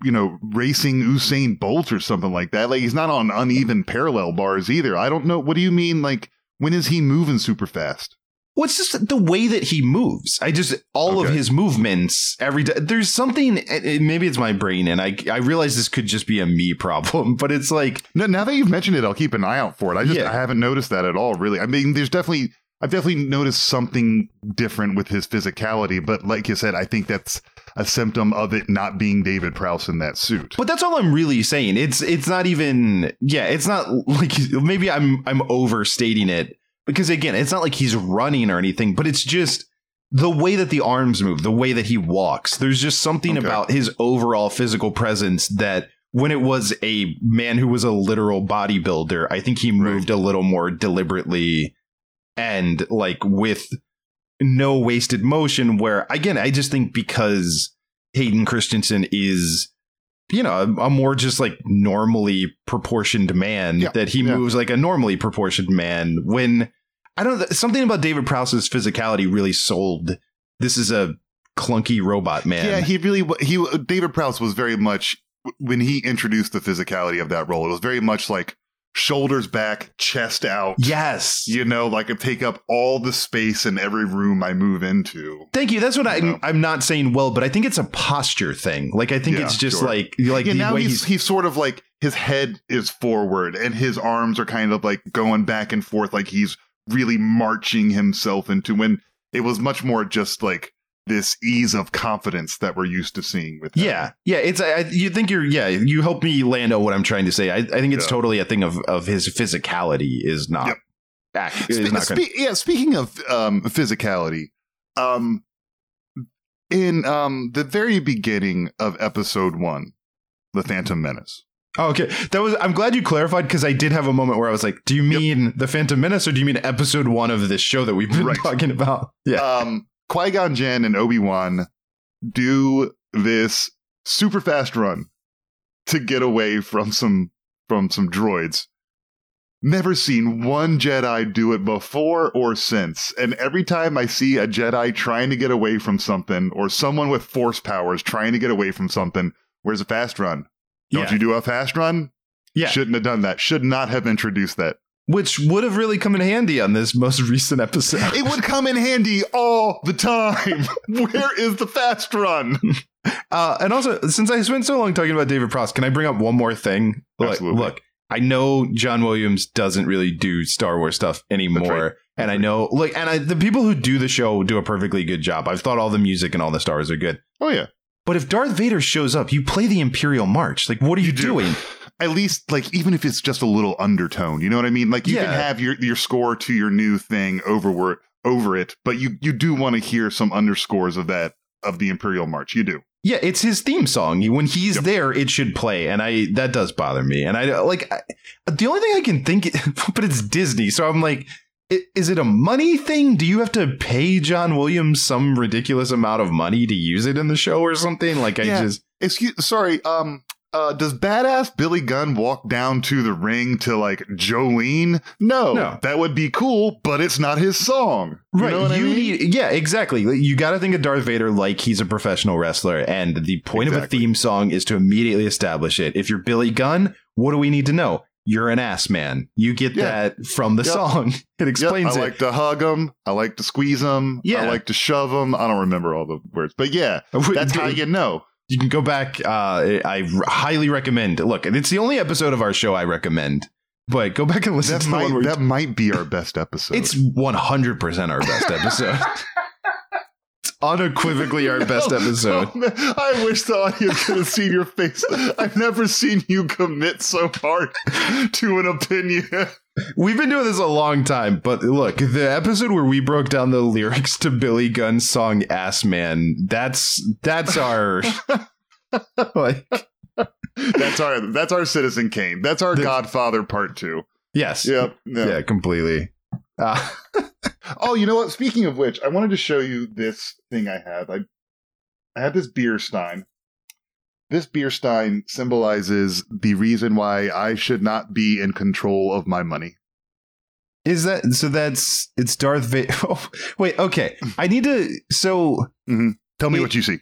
you know, racing Usain Bolt or something like that. Like he's not on uneven parallel bars either. I don't know. What do you mean? Like when is he moving super fast? What's just the way that he moves? I just all of his movements every day. There's something. it- it- Maybe it's my brain, and I I realize this could just be a me problem, but it's like No, now that you've mentioned it, I'll keep an eye out for it. I just Yeah. I haven't noticed that at all. Really, I mean, there's definitely I've definitely noticed something different with his physicality, but like you said, I think that's a symptom of it not being David Prowse in that suit. But that's all I'm really saying. It's it's not even yeah, it's not like maybe I'm I'm overstating it, because again, it's not like he's running or anything, but it's just the way that the arms move, the way that he walks. There's just something Okay. about his overall physical presence that when it was a man who was a literal bodybuilder, I think he moved a little more deliberately and like with no wasted motion. Where again, I just think because Hayden Christensen is, you know, a, a more just like normally proportioned man Yeah, that he yeah. moves like a normally proportioned man. When I don't know, something about David Prowse's physicality really sold. This is a clunky robot man. Yeah, he really he David Prowse was very much when he introduced the physicality of that role. It was very much like shoulders back, chest out. yes. You know, like I take up all the space in every room I move into. Thank you. That's what I, No. I'm not saying well, but I think it's a posture thing. Like I think Yeah, it's just sure. like like yeah, the now way he's, he's, he's sort of like his head is forward and his arms are kind of like going back and forth, like he's really marching himself into when it was much more just like this ease of confidence that we're used to seeing with him. yeah yeah. It's I, you think you're yeah. You help me land on what I'm trying to say. I, I think it's Yeah. totally a thing of of his physicality is not. Yep. Act, is Spe- not gonna, spe- yeah, speaking of um, physicality, um, in um, the very beginning of episode one, The Phantom Menace. oh, okay, that was. I'm glad you clarified because I did have a moment where I was like, "Do you mean the Phantom Menace or do you mean episode one of this show that we've been Right. talking about?" Yeah. Um, Qui Gon Jinn and Obi Wan do this super fast run to get away from some from some droids. Never seen one Jedi do it before or since. And every time I see a Jedi trying to get away from something, or someone with force powers trying to get away from something, where's a fast run? Don't yeah. you do a fast run? Yeah. Shouldn't have done that. Should not have introduced that. Which would have really come in handy on this most recent episode. It would come in handy all the time. Where is the fast run? Uh, and also, since I spent so long talking about David Prowse, can I bring up one more thing? Absolutely. look, I know John Williams doesn't really do Star Wars stuff anymore, right. and I know, look, and I, the people who do the show do a perfectly good job. I've thought all the music and all the stars are good. Oh yeah. But if Darth Vader shows up, you play the Imperial March. Like, what are you, do. doing? At least like even if it's just a little undertone, you know what I mean? Like you can have your your score to your new thing over over it, but you you do want to hear some underscores of that of the Imperial March. You do. Yeah, it's his theme song. When he's Yep. there, it should play, and I that does bother me. And I like I, the only thing I can think, but it's Disney, so I'm like, is it a money thing? Do you have to pay John Williams some ridiculous amount of money to use it in the show or something? Like I Yeah. just Excuse sorry, um uh, does badass Billy Gunn walk down to the ring to like Jolene? No, No. that would be cool, but it's not his song. You right. know what I you mean? need yeah, exactly. You got to think of Darth Vader like he's a professional wrestler, and the point of a theme song is to immediately establish it. If you're Billy Gunn, what do we need to know? You're an ass man. You get Yeah. that from the Yep. song. It Yep, explains I it. like to hug him. I like to squeeze him. Yeah. I like to shove him. I don't remember all the words, but yeah, that's how you know. You can go back. Uh, I highly recommend. Look, it's the only episode of our show I recommend. But go back and listen That to the one might that might be our best episode. it's one hundred percent our best episode. unequivocally our best oh, episode. Oh, I wish the audience could have seen your face. I've never seen you commit so hard to an opinion. We've been doing this a long time, but look, the episode where we broke down the lyrics to Billy Gunn's song "Ass Man," that's that's our like That's our that's our Citizen Kane. That's our The- Godfather Part Two. yes, Yep. yeah, Yeah. completely. Uh, Oh, you know what? Speaking of which, I wanted to show you this thing I have. I I have this beer stein. This beer stein symbolizes the reason why I should not be in control of my money. Is that so? That's it's Darth Vader. Oh, wait, okay. I need to. So Tell me It- what you see.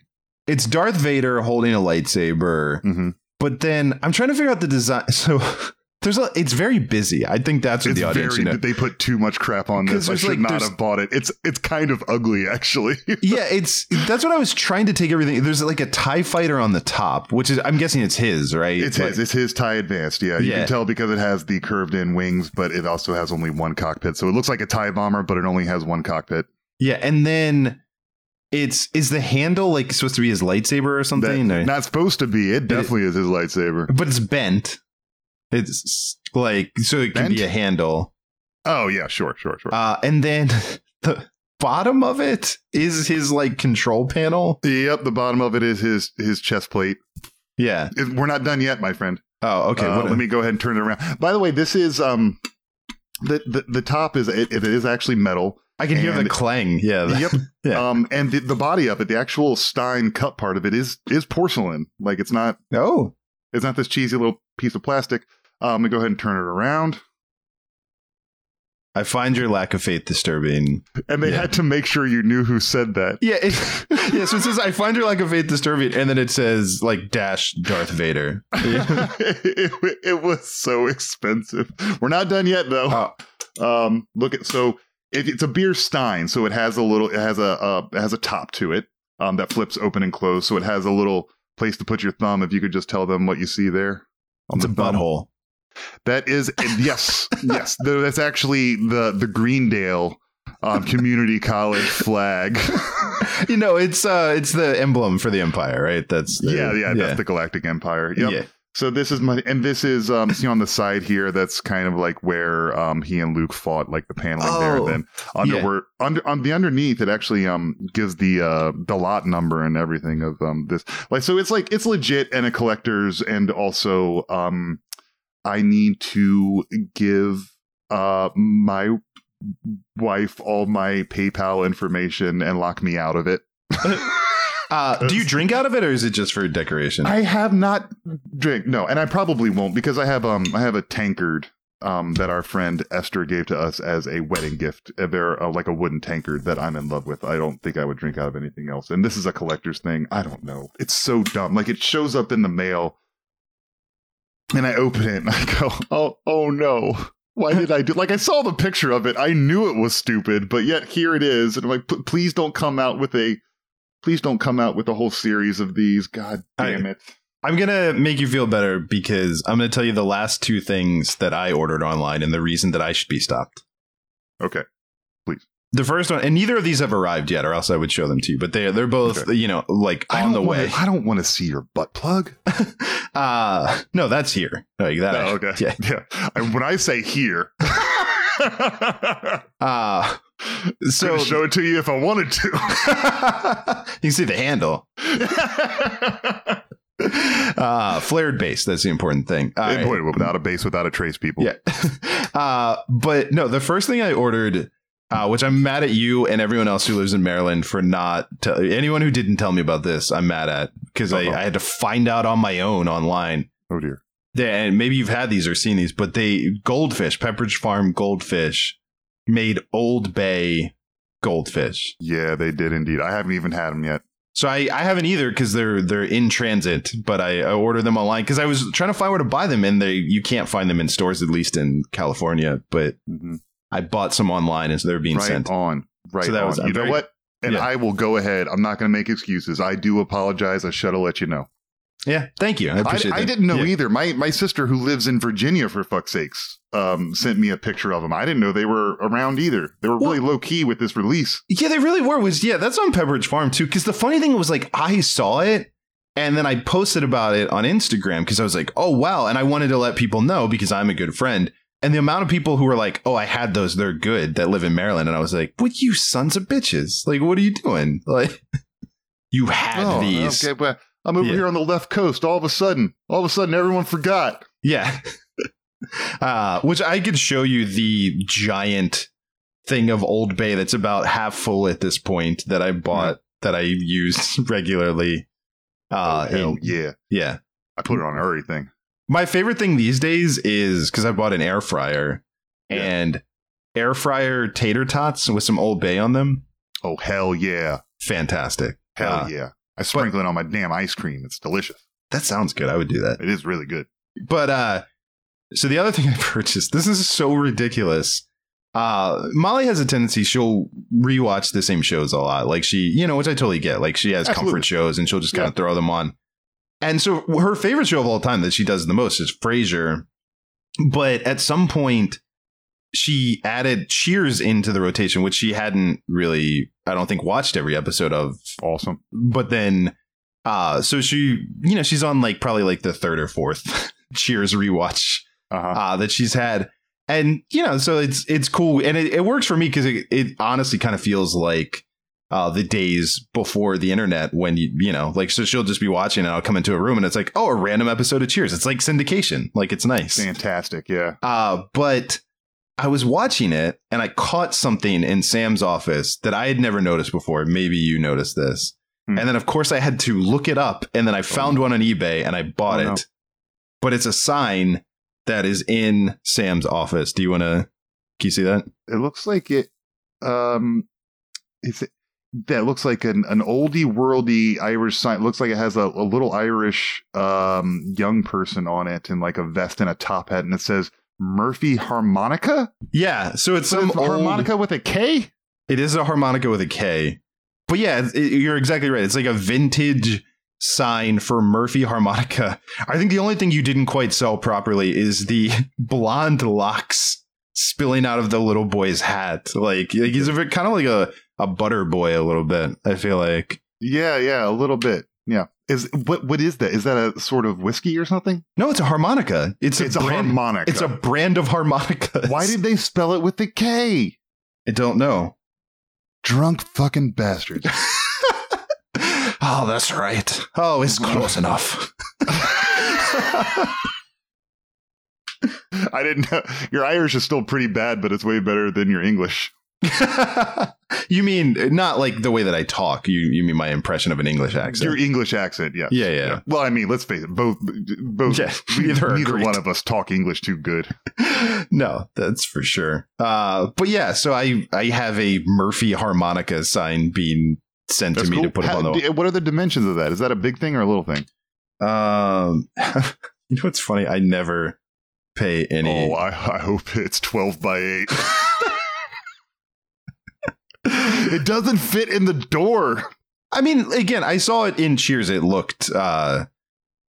it's Darth Vader holding a lightsaber, Mm-hmm. but then I'm trying to figure out the design. So there's a. It's very busy. I think that's what It's the audience. very. you know. They put too much crap on this. I should like, not have bought it. It's it's kind of ugly, actually. yeah, it's that's what I was trying to take everything. There's like a Tie Fighter on the top, which is I'm guessing it's his, right? It's Like- his. It's his tie advanced. Yeah, you Yeah. can tell because it has the curved in wings, but it also has only one cockpit. So it looks like a tie bomber, but it only has one cockpit. Yeah, and then it's is the handle like supposed to be his lightsaber or something? That, Or- not supposed to be. It definitely is his lightsaber. but it's bent. It's like so it can Bent? be a handle. Oh yeah, sure, sure, sure. Uh, and then the bottom of it is his like control panel. yep, the bottom of it is his his chest plate. Yeah. It- We're not done yet, my friend. Oh, okay. Uh, what- let me go ahead and turn it around. By the way, this is um the the, the top is it, it is actually metal. I can hear the clang. Yeah. the- Yep. Yeah. Um and the, the body of it, the actual Stein cup part of it is is porcelain. Like it's not oh. it's not this cheesy little piece of plastic. Um, let me go ahead and turn it around. I find your lack of faith disturbing. And they Yeah. had to make sure you knew who said that. Yeah. It, yeah. So it says, I find your lack of faith disturbing. And then it says, like, dash Darth Vader. it, it was so expensive. We're not done yet though. Oh, Um, look at so it, it's a beer stein, so it has a little, it has a, uh, it has a top to it um, that flips open and close, so it has a little place to put your thumb. If you could just tell them what you see there, on it's a the thumb. butthole. That is yes, yes. That's actually the the Greendale um, Community College flag. you know, it's uh, it's the emblem for the Empire, right? That's the, yeah, yeah, that's the Galactic Empire. Yep. Yeah. So this is my, and this is um, see on the side here. That's kind of like where um he and Luke fought, like the paneling there. Oh, And then under yeah. where under on the underneath, it actually um gives the uh the lot number and everything of um this. Like so, it's like it's legit and a collector's, and also um I need to give uh my wife all my PayPal information and lock me out of it. Uh, do you drink out of it, or is it just for decoration? I have not drink no, and I probably won't because I have um I have a tankard um that our friend Esther gave to us as a wedding gift. Uh, They're uh, like a wooden tankard that I'm in love with. I don't think I would drink out of anything else. And this is a collector's thing. I don't know. It's so dumb. Like it shows up in the mail, and I open it and I go, oh oh no. Why did I do? Like I saw the picture of it. I knew it was stupid, but yet here it is. And I'm like, please don't come out with a, please don't come out with a whole series of these. God I- damn it. I'm gonna make you feel better because I'm gonna tell you the last two things that I ordered online and the reason that I should be stopped. Okay. The first one, and neither of these have arrived yet, or else I would show them to you. But they they're both, Okay. you know, like on the wanna- way. I don't want to see your butt plug. uh no, that's here. Like that. Oh, okay. Yeah. Yeah. I, when I say here, Uh so show it to you if I wanted to. you can see the handle. Uh flared base. That's the important thing. Boy, without a base, without a trace, people. Yeah. uh, but no, the first thing I ordered, uh, which I'm mad at you and everyone else who lives in Maryland for not tell anyone who didn't tell me about this, I'm mad at because I, Uh-oh. I had to find out on my own online. Oh dear. They- And maybe you've had these or seen these, but they goldfish, Pepperidge Farm goldfish, made Old Bay goldfish. Yeah, they did indeed. I haven't even had them yet. So I, I haven't either because they're they're in transit, but I, I ordered them online because I was trying to find where to buy them, and they you can't find them in stores at least in California. But Mhm. I bought some online as they're being Right sent. on. Right So that on. was- I'm you know what? And Yeah. I will go ahead. I'm not going to make excuses. I do apologize. I should have let you know. Yeah, thank you. I I, appreciate I that. didn't know Yeah. either. My my sister who lives in Virginia, for fuck's sakes, um, sent me a picture of them. I didn't know they were around either. They were really low key with this release. Yeah, they really were. Was yeah, that's on Pepperidge Farm too. Because the funny thing was like I saw it. And then I posted about it on Instagram because I was like, oh, wow. And I wanted to let people know because I'm a good friend. And the amount of people who were like, oh, I had those, they're good, that live in Maryland. And I was like, what you sons of bitches? Like, what are you doing? Like, you had Oh, these. okay, but I'm over Yeah. here on the left coast. All of a sudden, all of a sudden, everyone forgot. Yeah. uh, which I could show you the giant thing of Old Bay that's about half full at this point that I bought that I use regularly. Uh, oh, hell and- yeah! yeah. I put it on everything. My favorite thing these days is because I bought an air fryer Yeah. and air fryer tater tots with some Old Bay on them. Oh hell yeah! Fantastic. Hell Uh, yeah! I sprinkle it on my damn ice cream. It's delicious. That sounds good. I would do that. It is really good. But uh so the other thing I purchased, this is so ridiculous. Uh Molly has a tendency she'll rewatch the same shows a lot. Like she, you know, which I totally get. Like she has Absolutely. comfort shows and she'll just kind of throw them on. And so her favorite show of all time that she does the most is Frasier. But at some point she added Cheers into the rotation, which she hadn't really, I don't think, watched every episode of Awesome. but then uh so she you know she's on like probably like the third or fourth cheers rewatch Uh huh. uh that she's had and you know, so it's it's cool, and it, it works for me because it, it honestly kind of feels like uh, the days before the internet when you you know like so she'll just be watching and I'll come into a room and it's like oh a random episode of Cheers. It's like syndication, like it's nice. Fantastic. Yeah. Uh, but I was watching it and I caught something in Sam's office that I had never noticed before. Maybe you noticed this. Hmm. And then, of course, I had to look it up. And then I found one on eBay and I bought Oh, no. it. But it's a sign that is in Sam's office. Do you want to? Can you see that? It looks like it. Um, is it? That looks like an, an oldie worldy Irish sign. Looks like it has a, a little Irish um, young person on it in like a vest and a top hat, and it says Murphy Harmonica. Yeah. So it's So some it's old- harmonica with a K. It is a harmonica with a K. But yeah, it- you're exactly right. It's like a vintage sign for Murphy harmonica. I think the only thing you didn't quite sell properly is the blonde locks spilling out of the little boy's hat. Like, like he's a bit, kind of like a, a butter boy a little bit. I feel like. Yeah, yeah, a little bit. Yeah. Is what what is that? Is that a sort of whiskey or something? No, it's a harmonica. It's a, It's a brand, harmonica. It's a brand of harmonica. Why did they spell it with the K? I don't know. Drunk fucking bastards. oh, that's right. Oh, it's close enough. I didn't know. Your Irish is still pretty bad, but it's way better than your English. you mean not like the way that I talk? You you mean my impression of an English accent? Your English accent, yes. Yeah, yeah. Well, I mean, let's face it, both both Yeah, neither neither one of us talk English too good. no, that's for sure. Uh, but yeah, so I I have a Murphy harmonica sign being sent That's to me cool. to put up on the. what are the dimensions of that? Is that a big thing or a little thing? Um, you know what's funny? I never pay any. Oh, I, I hope it's twelve by eight. it doesn't fit in the door. I mean, again, I saw it in Cheers. It looked, uh,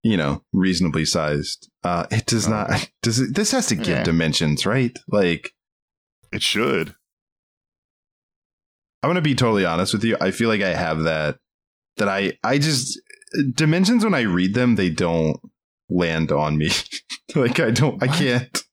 you know, reasonably sized. Uh, it does not. Does it? This has to give Yeah. dimensions, right? Like, It should. I'm gonna be totally honest with you. I feel like I have that. That I I just dimensions when I read them, they don't land on me. like I don't. I can't.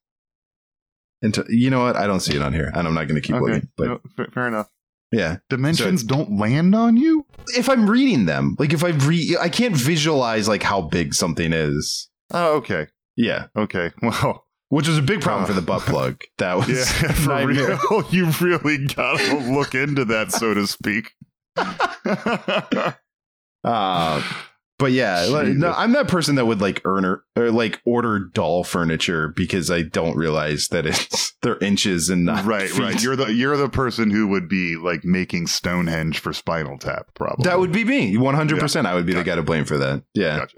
And to, you know what? I don't see it on here, and I'm not going to keep okay, looking. But no, fair enough. Yeah, Dimensions don't land on you. if I'm reading them, like if I read, I can't visualize like how big something is. Oh, okay, Yeah, okay. Well, which was a big problem Uh, for the butt plug. That was yeah, for nightmare. real. You really gotta look into that, so to speak. Uh, but yeah, no, I'm that person that would like earn or, or like order doll furniture because I don't realize that it's they're inches and not right, feet. right. You're the you're the person who would be like making Stonehenge for Spinal Tap, probably. that would be me, 100. percent I would be the guy to blame for that. Yeah. Gotcha.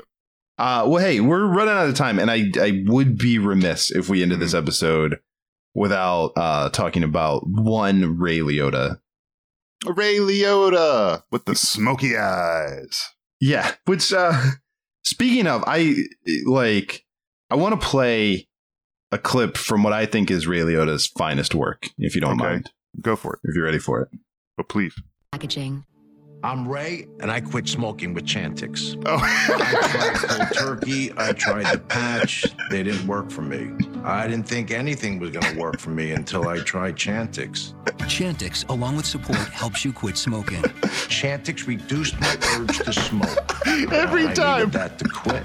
Uh, well, hey, we're running out of time, and I I would be remiss if we ended Mm-hmm. this episode without uh talking about one Ray Liotta. Ray Liotta with the smoky eyes. Yeah, which uh speaking of, I like I want to play a clip from what I think is Ray Liotta's finest work, if you don't Okay. mind. Go for it, If you're ready for it. but please. packaging. I'm Ray, and I quit smoking with Chantix. Oh, I tried cold turkey. I tried the patch. They didn't work for me. I didn't think anything was going to work for me until I tried Chantix. Chantix, along with support, helps you quit smoking. Chantix reduced my urge to smoke. Every I time. needed that to quit.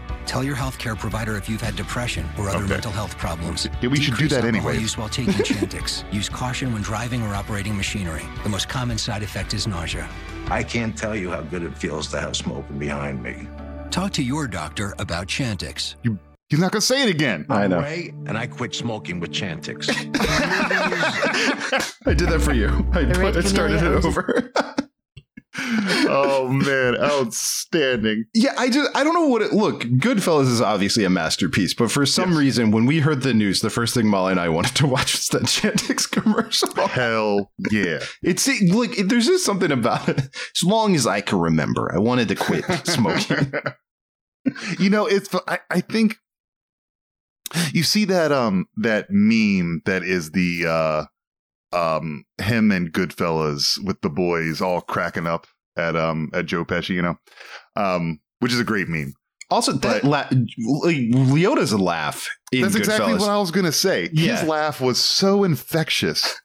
Tell your healthcare provider if you've had depression or other Okay. mental health problems. Yeah, we should do Decrease that alcohol anyways. Use while taking Chantix. Use caution when driving or operating machinery. The most common side effect is nausea. I can't tell you how good it feels to have smoking behind me. Talk to your doctor about Chantix. You He's not gonna say it again. I know. Ray, and I quit smoking with Chantix. I did that for you. I, The I started it over. oh man, outstanding. Yeah, I just I don't know what it look. Goodfellas is obviously a masterpiece, but for some Yes. reason, when we heard the news, the first thing Molly and I wanted to watch was that Chantix commercial. Hell yeah. It's like it- there's just something about it. As long as I can remember, I wanted to quit smoking. you know, it's I, I think you see that um that meme that is the uh um him and Goodfellas with the boys all cracking up at um at Joe Pesci, you know. Um which is a great meme. Also, that But- la- Liotta's laugh in That's exactly what I was gonna say. Yeah. His laugh was so infectious.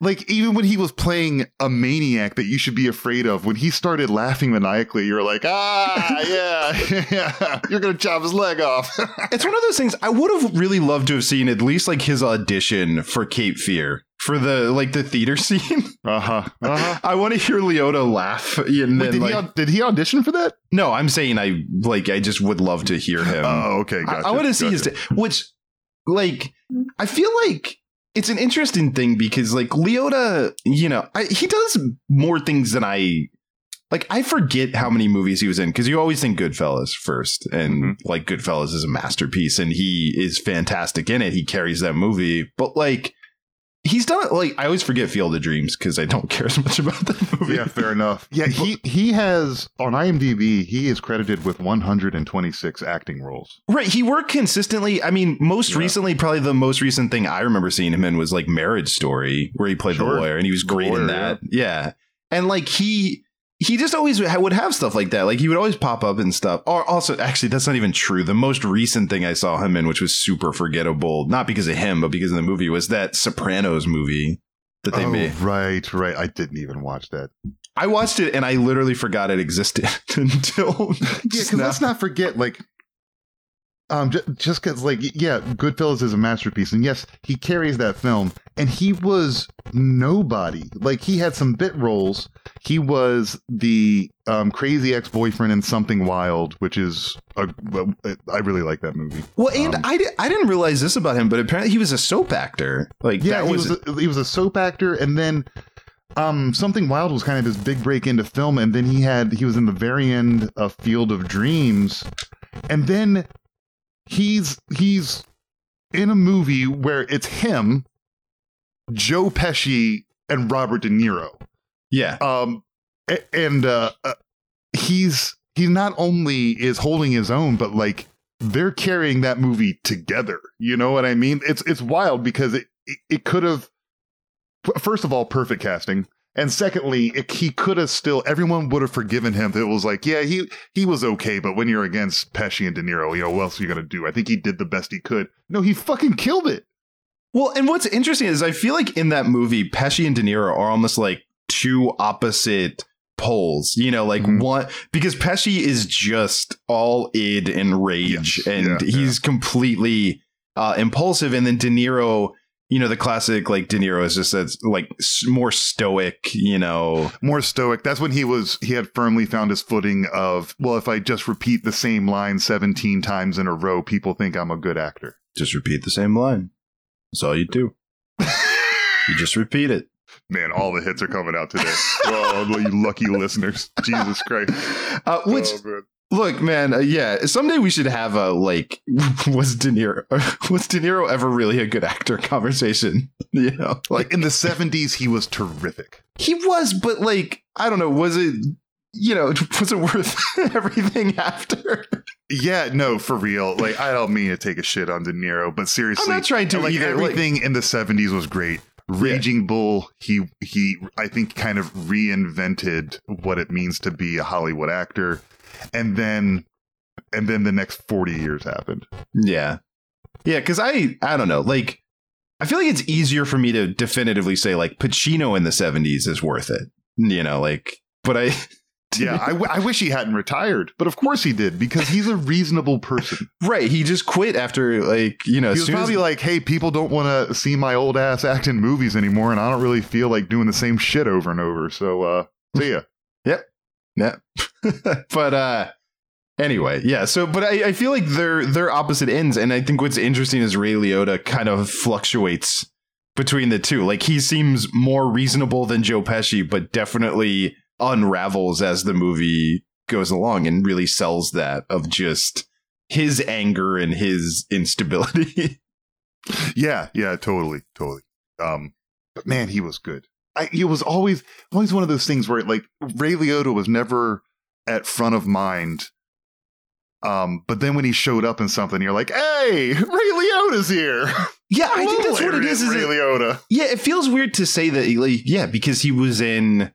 Like even when he was playing a maniac that you should be afraid of, when he started laughing maniacally, you're like, ah, yeah, yeah, you're gonna chop his leg off. It's one of those things I would have really loved to have seen at least like his audition for Cape Fear for the like the theater scene. uh huh. Uh huh. I want to hear Liotta laugh. And then, did, like, he, did he audition for that? no, I'm saying I like I just would love to hear him. Oh, okay. I- Gotcha, I, want to see gotcha. his, which, like, I feel like it's an interesting thing because, like, Liotta, you know, I, he does more things than I like. I forget how many movies he was in because you always think Goodfellas first, and Mm-hmm. like Goodfellas is a masterpiece, and he is fantastic in it. He carries that movie, but like. He's done like I always forget Field of Dreams because I don't care as much about that movie. Yeah, fair enough. Yeah, he he has on IMDb. He is credited with 126 acting roles. Right. He worked consistently. I mean, most Yeah. recently, probably the most recent thing I remember seeing him in was like Marriage Story, where he played Sure. the lawyer and he was The great in lawyer, that. Yeah. And like he he just always would have stuff like that. Like he would always pop up and stuff. Or also, actually, that's not even true. The most recent thing I saw him in, which was super forgettable, not because of him, but because of the movie, was that Sopranos movie that they oh, made. right, right. I didn't even watch that. I watched it and I literally forgot it existed until Yeah, because let's not forget, like, um, ju- just because, like, yeah, Goodfellas is a masterpiece, and yes, he carries that film, and he was nobody. Like, he had some bit roles. He was the um, crazy ex boyfriend in Something Wild, which is a, I really like that movie. Well, and Um, I, di- I didn't realize this about him, but apparently he was a soap actor. Like Yeah, that he was, was a, he was a soap actor, and then um, something wild was kind of his big break into film, and then he had he was in the very end of Field of Dreams, and then he's he's in a movie where it's him, Joe Pesci, and Robert De Niro. yeah. Um, and uh, uh, he's he not only is holding his own, but like they're carrying that movie together. You know what I mean? It's it's wild because it it, it could have first of all perfect casting. And secondly, it, he could have still. Everyone would have forgiven him. That it was like, yeah, he he was okay, but when you're against Pesci and De Niro, you know, what else are you gonna do? I think he did the best he could. No, he fucking killed it. Well, and what's interesting is I feel like in that movie, Pesci and De Niro are almost like two opposite poles. You know, like Mhm. one because Pesci is just all id and rage, Yes. and Yeah, he's completely uh, impulsive, and then De Niro. You know the classic like De Niro is just as like more stoic. You know, more stoic. That's when he was he had firmly found his footing of well, if I just repeat the same line 17 times in a row, people think I'm a good actor. just repeat the same line. That's all you do. You just repeat it. Man, all the hits are coming out today. oh, you lucky listeners. Jesus Christ. Uh, which Oh. Look, man, uh, yeah. Someday we should have a like, was De Niro was De Niro ever really a good actor conversation? You know, like like in the 70s he was terrific. he was, but like, I don't know, was it? You know, was it worth everything after? Yeah, no, for real. Like I don't mean to take a shit on De Niro, but seriously, I'm not trying to like either, like- everything in the 70s was great. Raging Bull, he he I think kind of reinvented what it means to be a Hollywood actor. And then and then the next 40 years happened. Yeah, yeah. Because I, I don't know, like, I feel like it's easier for me to definitively say like Pacino in the '70s is worth it. You know, like, but I. Yeah, I, w- I wish he hadn't retired, but of course he did because he's a reasonable person. Right, he just quit after like you know. He was soon as- probably like, "Hey, people don't want to see my old ass act in movies anymore, and I don't really feel like doing the same shit over and over." So, uh, see ya. Yeah. but uh anyway, yeah. So but I, I feel like they're they're opposite ends. And I think what's interesting is Ray Liotta kind of fluctuates between the two. Like he seems more reasonable than Joe Pesci, but definitely unravels as the movie goes along and really sells that of just his anger and his instability. Yeah, yeah, totally, totally. Um, but man, he was good. I, it was always always one of those things where like Ray Liotta was never at front of mind. Um, but then when he showed up in something, you're like, "Hey, Ray Liotta's here!" yeah, I think that's what it is. is Ray it- Liotta. Yeah, it feels weird to say that. Like, yeah, because he was in,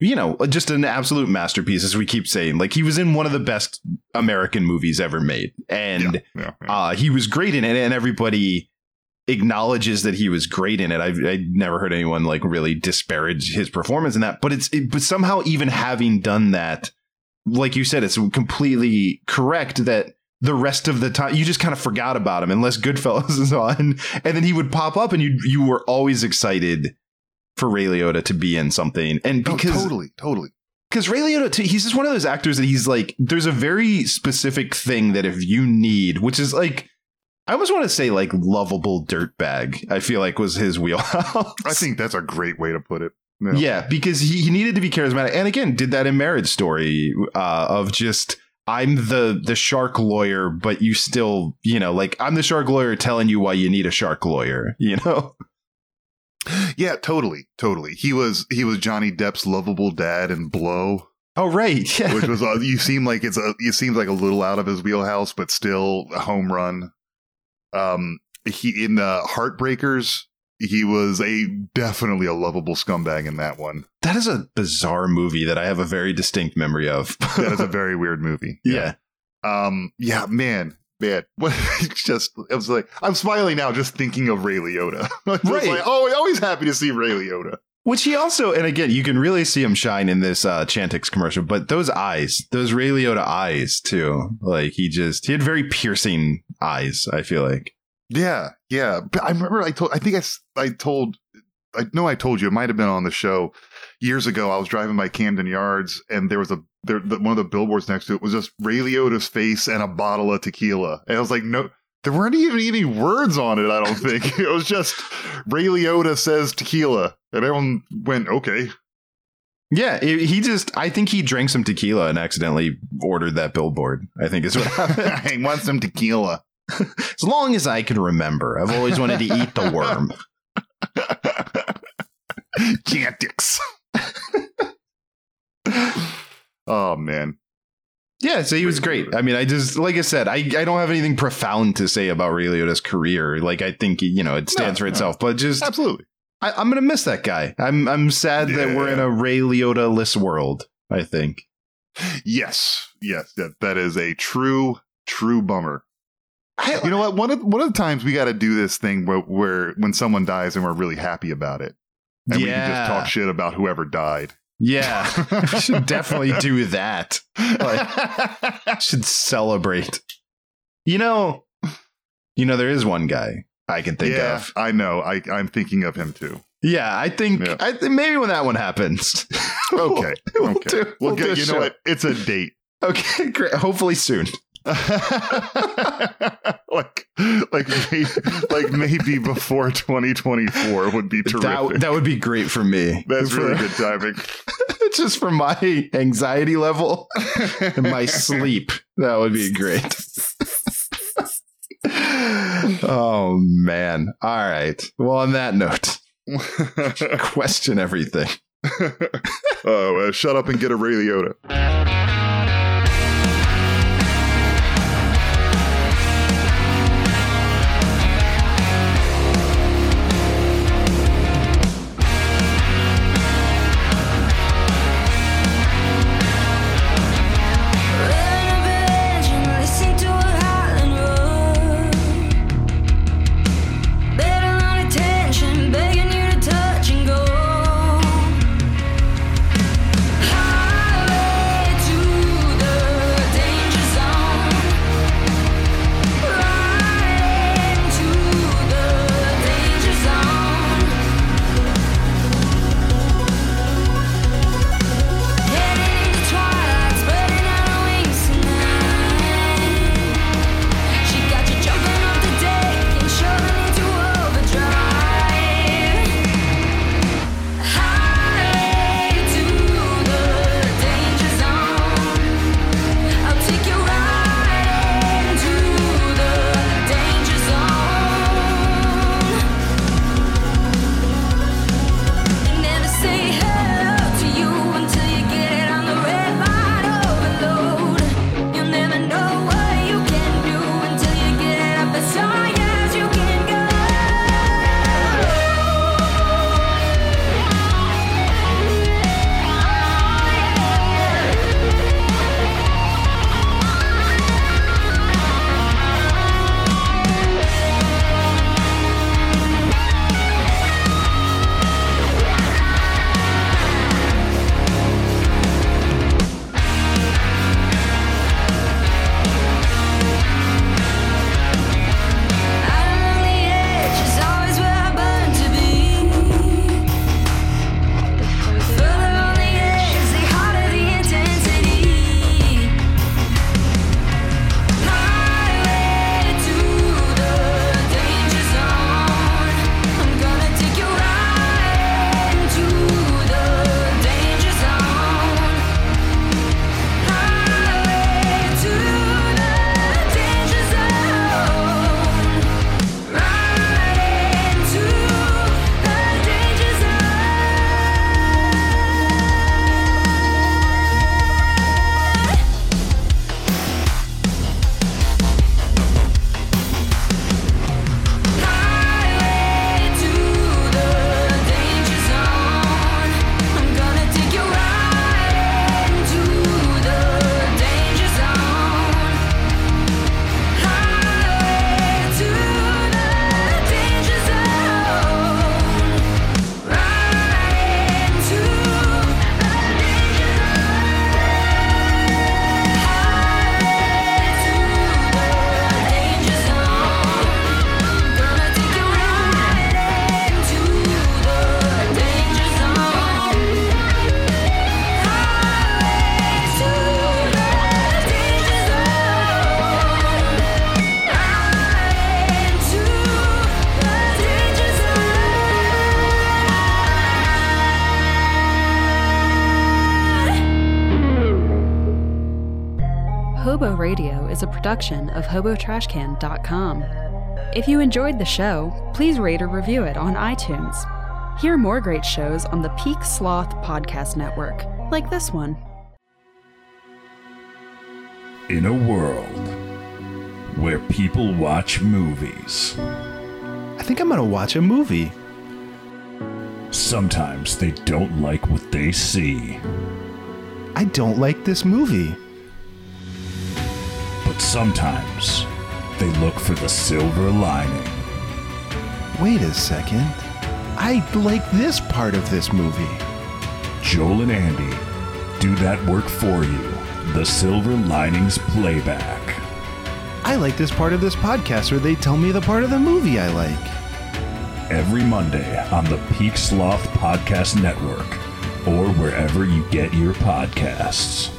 you know, just an absolute masterpiece, as we keep saying. Like, he was in one of the best American movies ever made, and Yeah, yeah. uh, he was great in it, and everybody acknowledges that he was great in it. I've, I've never heard anyone like really disparage his performance in that, but it's it, but somehow even having done that, like you said, it's completely correct that. The rest of the time, you just kind of forgot about him, unless Goodfellas is on, and then he would pop up, and you you were always excited for Ray Liotta to be in something, and No, because totally, totally. because Ray Liotta, he's just one of those actors that he's like, there's a very specific thing that if you need, which is like, I almost want to say like lovable dirtbag. I feel like was his wheelhouse. I think that's a great way to put it. yeah, because he, he needed to be charismatic, and again, did that in Marriage Story uh, of just. I'm the the shark lawyer, but you still, you know, like I'm the shark lawyer telling you why you need a shark lawyer, you know? Yeah, totally, totally. He was he was Johnny Depp's lovable dad in Blow, Oh right, yeah. which was uh, you seem like it's a it seems like a little out of his wheelhouse, but still a home run. Um, he in the Heartbreakers, he was a definitely a lovable scumbag in that one. that is a bizarre movie that I have a very distinct memory of. That is a very weird movie. yeah. Um. Yeah, man. Man, what? Just I was like, I'm smiling now just thinking of Ray Liotta. Right. Like, oh, always happy to see Ray Liotta. Which he also, and again, you can really see him shine in this uh, Chantix commercial. But those eyes, those Ray Liotta eyes too, like he just he had very piercing eyes. I feel like. Yeah, yeah. But I remember I told. I think I I told. I know I told you. It might have been on the show years ago. I was driving by Camden Yards, and there was a there the, one of the billboards next to it was just Ray Liotta's face and a bottle of tequila. And I was like, no, there weren't even any words on it. I don't think it was just Ray Liotta says tequila, and everyone went okay. Yeah, it- he just. I think he drank some tequila and accidentally ordered that billboard. I think is what happened. I want some tequila. as long as I can remember, I've always wanted to eat the worm. Chantix. oh man. Yeah, so he was great. I mean, I just like I said, I, I don't have anything profound to say about Ray Liotta's career. Like I think you know it stands No, for no. itself, but just Absolutely. I, I'm gonna miss that guy. I'm I'm sad that we're in a Ray Liotta less world. I think. Yes. Yes. That that is a true, true bummer. I, You know what? One of one of the times we got to do this thing where, where when someone dies and we're really happy about it, and we can Yeah. just talk shit about whoever died. yeah, we should definitely do that. Like, should celebrate. You know, you know, there is one guy I can think yeah, of. I know. I I'm thinking of him too. Yeah, I think Yeah. I think maybe when that one happens. Okay. We'll okay. do- Well, we'll a You know what? It's a date. okay, great. Hopefully soon. like like maybe, like maybe before 2024 would be terrific. That that would be great for me. That's For- really good timing. just for my anxiety level and my sleep. That would be great. oh man. All right. Well, on that note, question everything. oh, uh, shut up and get a Ray Liotta. Production of HoboTrashCan.com. If you enjoyed the show, please rate or review it on iTunes. Hear more great shows on the Peak Sloth Podcast Network, like this one. In a world where people watch movies, I think I'm gonna watch a movie. sometimes they don't like what they see, I don't like this movie. But sometimes they look for the silver lining. Wait a second. I like this part of this movie. Joel and Andy do that work for you. The Silver Linings Playback. I like this part of this podcast where they tell me the part of the movie I like. Every Monday on the Peak Sloth Podcast Network or wherever you get your podcasts.